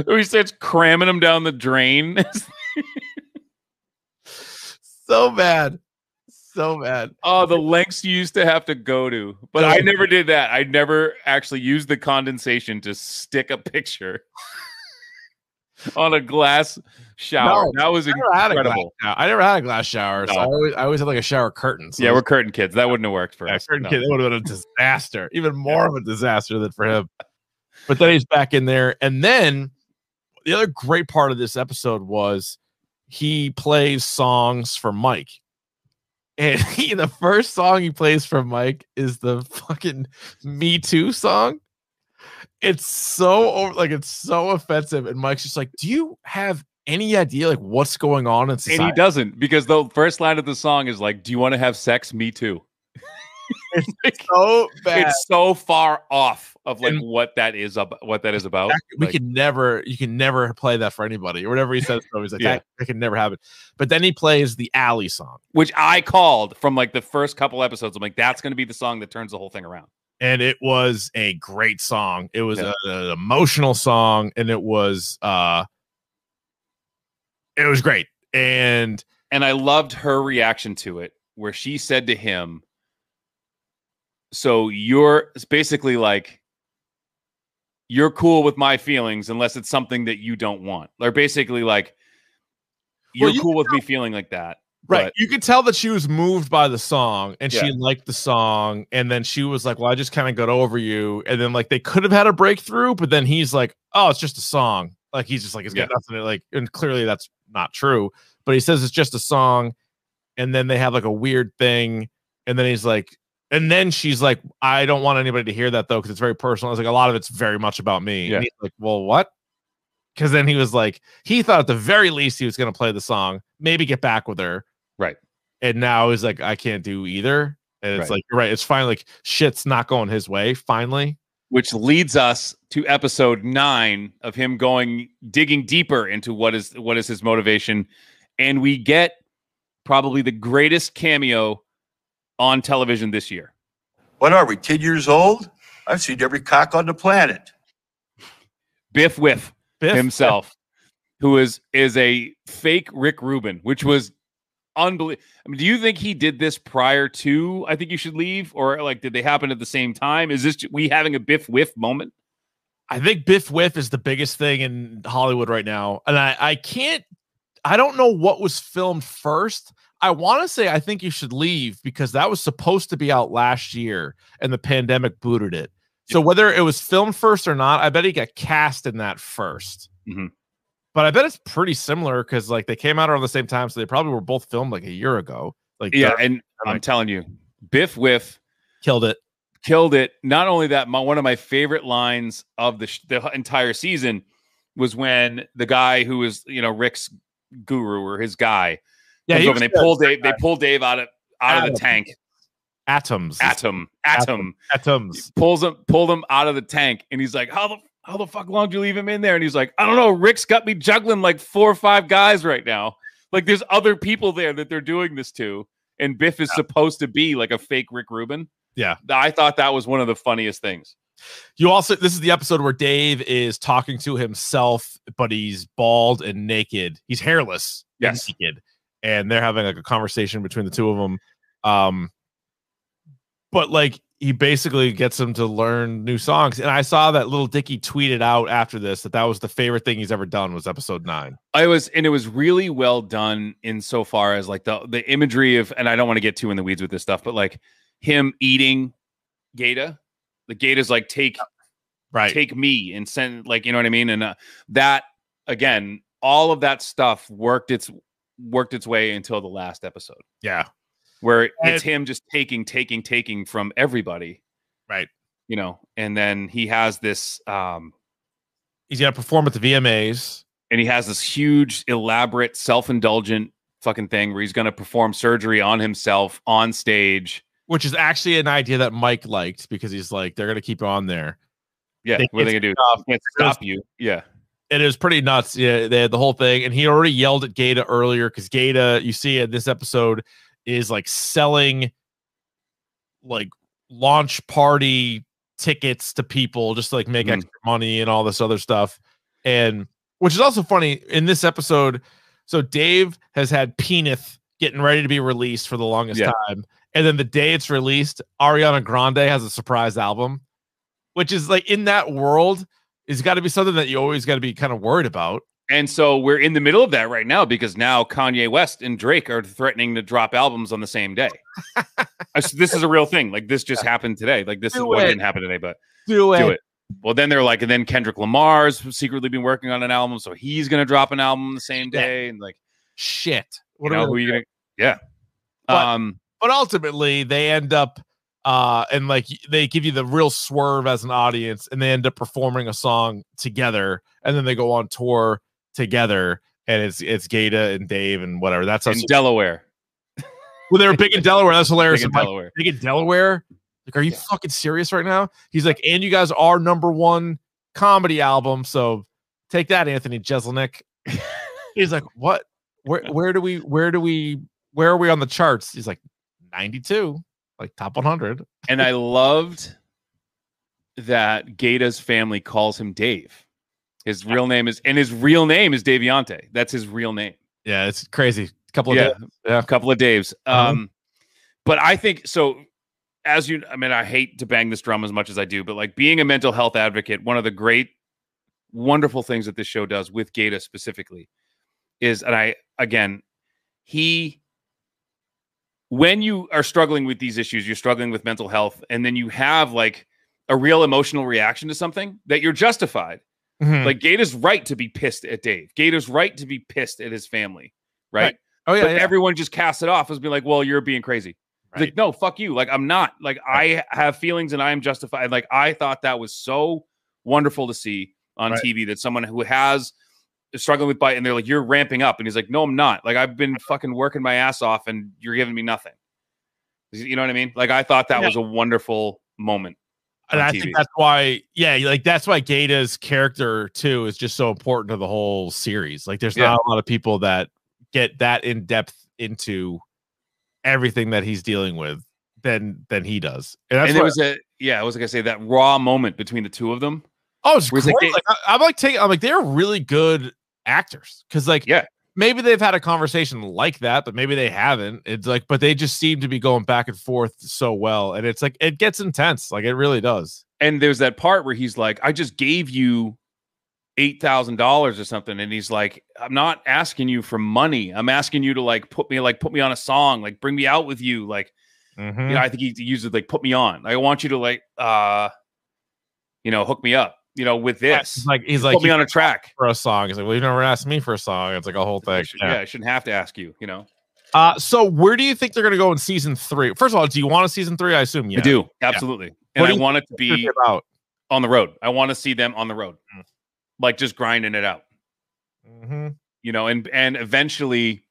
He starts cramming them down the drain. so bad, so bad. Oh, the lengths you used to have to go to. But I never did that. I never actually used the condensation to stick a picture on a glass shower. No, that was I never had a glass incredible. shower. I never had a glass shower, so I always, I always had like a shower curtain. So Yeah, it we're was- curtain kids. That wouldn't have worked for yeah, us. curtain No. kid. It would have been a disaster, even more of a disaster than for him. But then he's back in there, and then the other great part of this episode was he plays songs for Mike. And he, the first song he plays for Mike is the fucking Me Too song. It's so over, like it's so offensive, and Mike's just like, "Do you have any idea like what's going on in society?" And he doesn't because the first line of the song is like, "Do you want to have sex? Me too." It's so bad. It's so far off of like And- what that is about. What that is about. we Like, can never you can never play that for anybody or whatever he says. He's like, Yeah. that, that can never happen. But then he plays the Allie song, which I called from like the first couple episodes. I'm like, that's going to be the song that turns the whole thing around. And it was a great song. It was Yeah. a- an emotional song, and it was uh it was great. And and I loved her reaction to it, where she said to him, "So you're it's basically like you're cool with my feelings unless it's something that you don't want." Or basically like you're you cool with me feeling like that, right, but- you could tell that she was moved by the song and she liked the song, and then she was like, Well, I just kind of got over you. And then like they could have had a breakthrough, but then he's like, Oh, it's just a song. Like he's just like it's got Yeah. nothing like, and clearly that's not true. But he says it's just a song, and then they have like a weird thing, and then he's like, and then she's like, I don't want anybody to hear that though, because it's very personal. It's like a lot of it's very much about me. Yeah. And he's like, Well, what? Because then he was like, he thought at the very least he was gonna play the song, maybe get back with her. Right. And now he's like, I can't do either. And it's Right. like, you're right. It's finally like shit's not going his way. Finally. which leads us to episode nine of him going digging deeper into what is what is his motivation, and we get probably the greatest cameo on television this year. What are we, 10 years old? I've seen every cock on the planet. Biff Wiff Biff himself, who is is a fake Rick Rubin, which was unbelievable. I mean, do you think he did this prior to I think you should leave, or like did they happen at the same time? Is this we having a Biff Wiff moment? I think Biff Wiff is the biggest thing in Hollywood right now. And I, I can't, I don't know what was filmed first. I want to say I think you should leave because that was supposed to be out last year and the pandemic booted it. So whether it was filmed first or not, I bet he got cast in that 1st Mhm. But I bet it's pretty similar because like they came out around the same time, so they probably were both filmed like a year ago. Like Yeah, and I'm pandemic. telling you, Biff Wiff killed it. killed it. Not only that, my, one of my favorite lines of the sh- the entire season was when the guy who was you know Rick's guru or his guy, Yeah, comes he over was and they good. pull Dave. They pull Dave out of out of the tank. Atoms. Atom, atom, Atoms. pulls him, pulled them out of the tank, and he's like, "How the how the fuck long do you leave him in there?" And he's like, "I don't know. Rick's got me juggling like four or five guys right now. Like there's other people there that they're doing this to, and Biff is supposed to be like a fake Rick Rubin. Yeah. I thought that was one of the funniest things. You also this is the episode where Dave is talking to himself, but he's bald and naked. He's hairless. and Yes. naked, and they're having like a conversation between the two of them. Um, but like he basically gets him to learn new songs, and I saw that little Dicky tweeted out after this that that was the favorite thing he's ever done was episode nine. I was, and it was really well done in so far as like the the imagery of, and I don't want to get too in the weeds with this stuff, but like him eating Gata, the Gata's like take Right. take me and send like you know what I mean, and uh, that again, all of that stuff worked its worked its way until the last episode Yeah. Where And- it's him just taking, taking, taking from everybody, Right. you know, and then he has this, um, He's gonna perform at the VMAs. and he has this huge, elaborate, self-indulgent fucking thing where he's going to perform surgery on himself on stage. Which is actually an idea that Mike liked because he's like, they're gonna keep on there. Yeah, They what are they gonna do? stop- Can't stop you. Yeah, it is pretty nuts. Yeah, they had the whole thing, and he already yelled at Gata earlier because Gata, you see in this episode, is like selling like launch party tickets to people just to like make Mhm. extra money and all this other stuff. And which is also funny in this episode. So Dave has had Peanut getting ready to be released for the longest Yeah. time. And then the day it's released, Ariana Grande has a surprise album, which is like in that world is got to be something that you always got to be kind of worried about. And so we're in the middle of that right now because now Kanye West and Drake are threatening to drop albums on the same day. This is a real thing. Like this just happened today. Like this is what didn't happen today, but Do it. do it. Well, then they're like, and then Kendrick Lamar's secretly been working on an album, so he's gonna drop an album the same day, and like, Shit. you What know, are who you gonna? Yeah. But- um. but ultimately they end up uh and like they give you the real swerve as an audience and they end up performing a song together and then they go on tour together and it's it's Gata and Dave and whatever. That's In Delaware. well they were big in Delaware. That's hilarious. Big in like, Delaware. big in Delaware? Like are you fucking serious right now? He's like and you guys are number one comedy album so take that Anthony Jeselnik. He's like what? Where where do we where do we where are we on the charts? He's like 92 like top 100 and I loved that Gata's family calls him Dave. His real name is, and his real name is Daviante. That's his real name. Yeah, it's crazy. A couple of yeah, days. Yeah. a couple of Daves. Uh-huh. Um, but I think so. As you, I mean, I hate to bang this drum as much as I do, but like being a mental health advocate, one of the great, wonderful things that this show does with Gata specifically is, and I again, he when you are struggling with these issues, you're struggling with mental health, and then you have like a real emotional reaction to something that you're justified. Mhm. Like Gata's right to be pissed at Dave. Gata's right to be pissed at his family, right? Right. Oh, yeah, yeah. everyone just casts it off as being like, "Well, you're being crazy." It's Like, no, fuck you. Like, I'm not. Like, I have feelings and I am justified. Like, I thought that was so wonderful to see on Right. TV that someone who has is struggling with bite and they're like, "You're ramping up," and he's like, "No, I'm not. Like, I've been fucking working my ass off, and you're giving me nothing." You know what I mean? Like, I thought that Yeah. was a wonderful moment. And I TV. think that's why, yeah, like that's why Gata's character too is just so important to the whole series. Like, there's Yeah. not a lot of people that get that in depth into everything that he's dealing with than than he does. And that's and there was a yeah, I was gonna say that raw moment between the two of them Oh, it's great. like Like, I, am like taking. I'm like they're really good actors because like yeah, maybe they've had a conversation like that, but maybe they haven't. It's like, but they just seem to be going back and forth so well, and it's like it gets intense. Like it really does. And there's that part where he's like, I just gave you eight thousand dollars or something, and he's like, I'm not asking you for money. I'm asking you to like put me like put me on a song, like bring me out with you, like Mm-hmm. you know. I think he uses like put me on. I want you to like uh, you know, hook me up. You know, with this, He's like he's like put me on a track. for a song. He's like, well, you never asked me for a song. It's like a whole I thing. should- yeah. I shouldn't have to ask you. You know, Uh, so where do you think they're gonna go in season three? First of all, do you want a season three? I assume yeah. I do absolutely, What and do I want it to be about. on the road. I want to see them on the road, Mm. like just grinding it out. Mm-hmm. you know, and and eventually,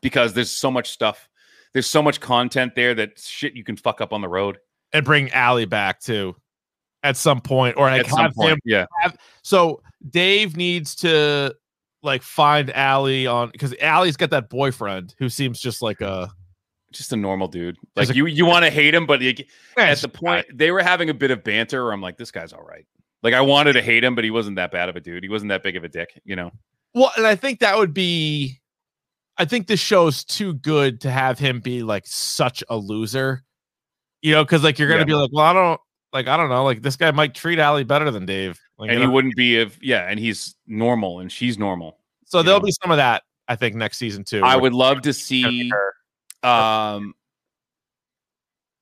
because there's so much stuff, there's so much content there that shit you can fuck up on the road. And bring Allie back too, at some point, or like At some have point, him yeah. have- so Dave needs to like find Allie on because Allie's got that boyfriend who seems just like a Just a normal dude. Like a- you, you want to hate him, but at the point they were having a bit of banter. Where I'm like, this guy's all right. Like I wanted to hate him, but he wasn't that bad of a dude. He wasn't that big of a dick, you know. Well, and I think that would be I think this show's too good to have him be like such a loser. You know, because like you're gonna Yeah. be like, well, I don't like I don't know, like this guy might treat Allie better than Dave. Like, and he know? wouldn't be if yeah, and he's normal and she's normal. so there'll know. be some of that, I think, next season too. I would love to it's gonna be see her. um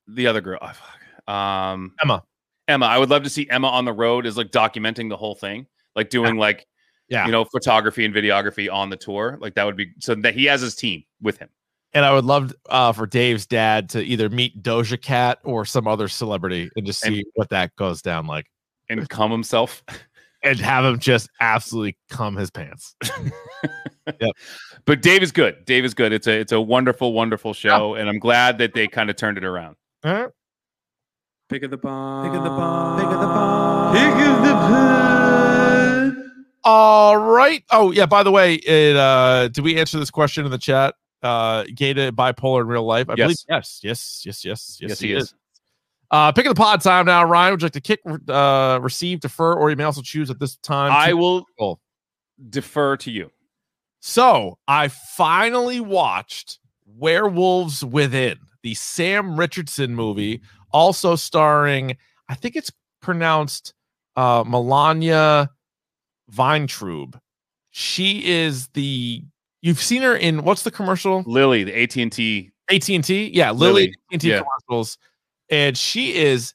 the other girl. oh, fuck. Um Emma. Emma. I would love to see Emma on the road is like documenting the whole thing, like doing like Yeah. you know photography and videography on the tour. Like that would be so that he has his team with him. And I would love uh, for Dave's dad to either meet Doja Cat or some other celebrity and just And- see what that goes down like, and come himself. and have him just absolutely cum his pants. yep. But Dave is good. Dave is good. It's a it's a wonderful, wonderful show, and I'm glad that they kind of turned it around. All right. Pick of the bomb. Pick of the bomb. Pick of the bomb. Pick of the bomb. All right. Oh yeah. By the way, it uh, did we answer this question in the chat? Uh, Gata bipolar in real life? I believe Yes. yes. Yes. Yes. Yes. Yes. Yes, he is. Uh, pick of the pod time now. Ryan, would you like to kick, uh, receive, defer, or you may also choose at this time? I will defer to you. So I finally watched Werewolves Within, the Sam Richardson movie, also starring, I think it's pronounced uh, Milana Vayntrub. She is the you've seen her in what's the commercial? Lily, the AT and T. AT and T, yeah, Lily Lily, AT&T yeah. commercials, and she is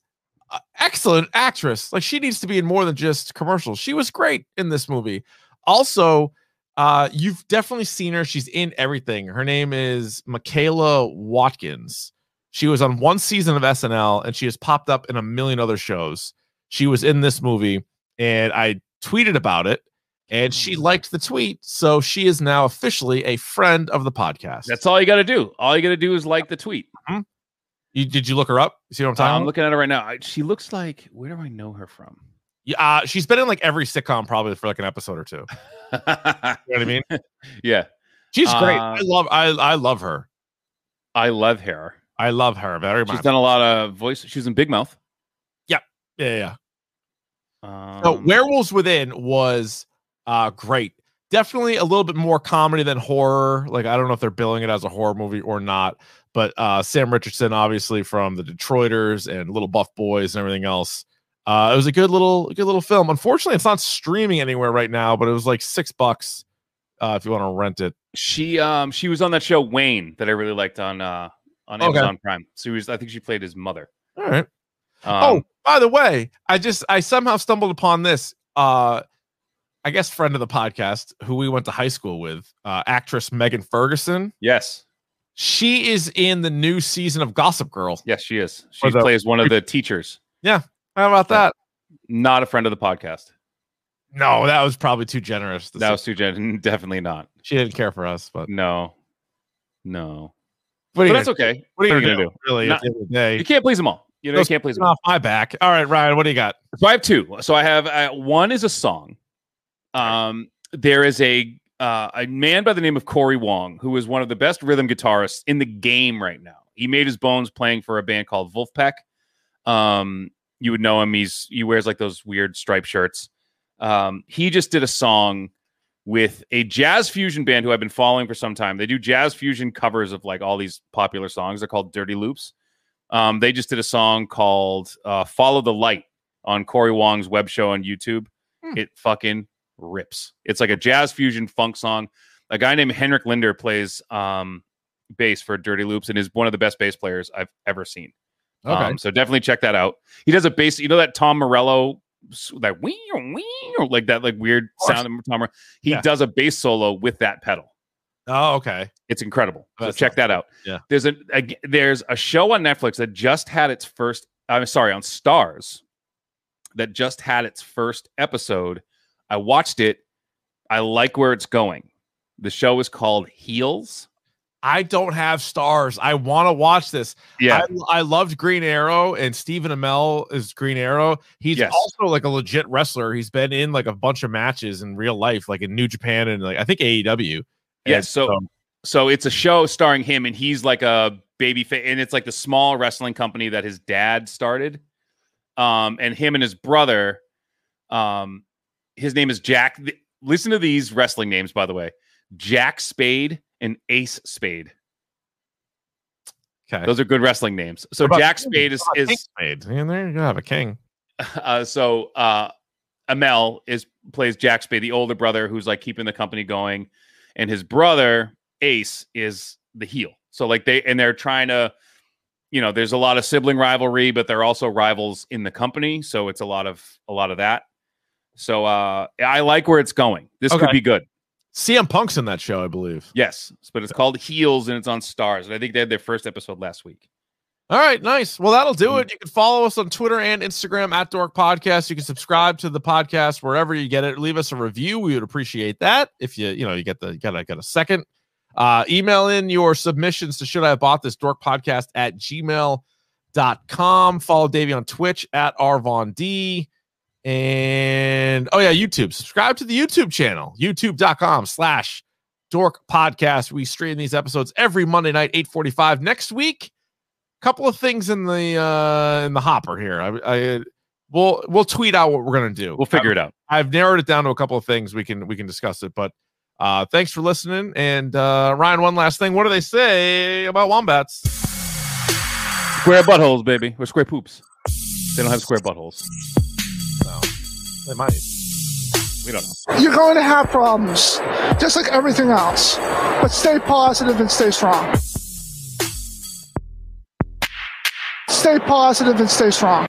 excellent actress. Like she needs to be in more than just commercials. She was great in this movie. Also, uh, you've definitely seen her. She's in everything. Her name is Michaela Watkins. She was on one season of SNL, and she has popped up in a million other shows. She was in this movie, and I tweeted about it, and she liked the tweet, so she is now officially a friend of the podcast. That's all you got to do. All you got to do is like the tweet. You did you look her up? You see what I'm talking I'm about? looking at her right now. I- She looks like where do I know her from? Yeah, uh, she's been in like every sitcom probably for like an episode or two. You know what I mean? yeah, She's great. I Uh, love I I love her. I love her. I love her very much. She's done a lot of voice. She was in Big Mouth. yeah, yeah, yeah. Um, So Werewolves Within was uh great. Definitely a little bit more comedy than horror. Like I don't know if they're billing it as a horror movie or not, but uh Sam Richardson obviously from the Detroiters and Little Buff Boys and everything else. Uh it was a good little good little film. Unfortunately, it's not streaming anywhere right now, but it was like 6 bucks uh if you want to rent it. she um she was on that show Wayne that I really liked on uh on Okay. Amazon Prime. So he was I think she played his mother. All right. Um, oh, by the way, I just I somehow stumbled upon this. Uh I guess friend of the podcast who we went to high school with, uh actress Megan Ferguson. yes, She is in the new season of Gossip Girl. yes, she is. She the- plays one of the teachers. Yeah. How about that? Not a friend of the podcast. No, that was probably too generous. to That was too gen- definitely not. she didn't care for us, but No, no. But that's okay. what are you gonna, gonna do? Really, Not- at the end of the day, You can't please them all. You know, you can't please them off all. my back. All right, Ryan, what do you got? So I have two. So I have uh, one is a song. Um, there is a uh, a man by the name of Corey Wong who is one of the best rhythm guitarists in the game right now. He made his bones playing for a band called Vulfpeck. Um, You would know him. He's he wears like those weird striped shirts. Um, he just did a song with a jazz fusion band who I've been following for some time. They do jazz fusion covers of like all these popular songs. They're called Dirty Loops. Um, they just did a song called uh, "Follow the Light" on Corey Wong's web show on YouTube. It fucking rips. It's like a jazz fusion funk song. A guy named Henrik Linder plays um, bass for Dirty Loops and is one of the best bass players I've ever seen. Okay. Um, so definitely check that out. He does a bass. You know that Tom Morello, that wee wee like that like weird sound. of Tom. Morello. He Yeah. does a bass solo with that pedal. Oh, okay. It's incredible. So That's check that out. Yeah. There's a, a there's a show on Netflix that just had its first. I'm sorry, on Starz that just had its first episode. I watched it. I like where it's going. The show is called Heels. I don't have Starz. I want to watch this. Yeah. I, I loved Green Arrow, and Stephen Amell is Green Arrow. He's Yes. also like a legit wrestler. He's been in like a bunch of matches in real life, like in New Japan and like I think AEW. Yeah, And so so it's a show starring him, and he's like a baby fa- and it's like the small wrestling company that his dad started. Um, and him and his brother, um, his name is Jack. listen to these wrestling names, by the way: Jack Spade and Ace Spade. Okay. Those are good wrestling names. So Jack Spade is is Spade. Man, there you go, have a king. uh, so uh, Amell is plays Jack Spade, the older brother who's like keeping the company going, and his brother Ace is the heel. So like they and they're trying to, you know, there's a lot of sibling rivalry, but they're also rivals in the company. So it's a lot of a lot of that. So uh, I like where it's going. This Okay. could be good. CM Punk's in that show, I believe. Yes, but it's called Heels and it's on Starz, and I think they had their first episode last week. All right, nice. Well, that'll do Mm. it. You can follow us on Twitter and Instagram at Dork Podcast. You can subscribe to the podcast wherever you get it. Leave us a review. We would appreciate that. If you, you know, you get the got a got a second. Uh, email in your submissions to should I have bought this dork podcast at gmail.com. Follow Davey on Twitch at Arvon D. And oh yeah, YouTube. Subscribe to the YouTube channel, youtube.com slash dork podcast. We stream these episodes every Monday night, 845. Next week, a couple of things in the uh in the hopper here. I, I we'll we'll tweet out what we're gonna do. We'll figure it out. I've narrowed it down to a couple of things we can we can discuss it. But uh thanks for listening. And uh Ryan, one last thing. What do they say about wombats? Square buttholes, baby, or square poops. They don't have square buttholes. They might. We don't know. You're going to have problems, just like everything else. But stay positive and stay strong. Stay positive and stay strong.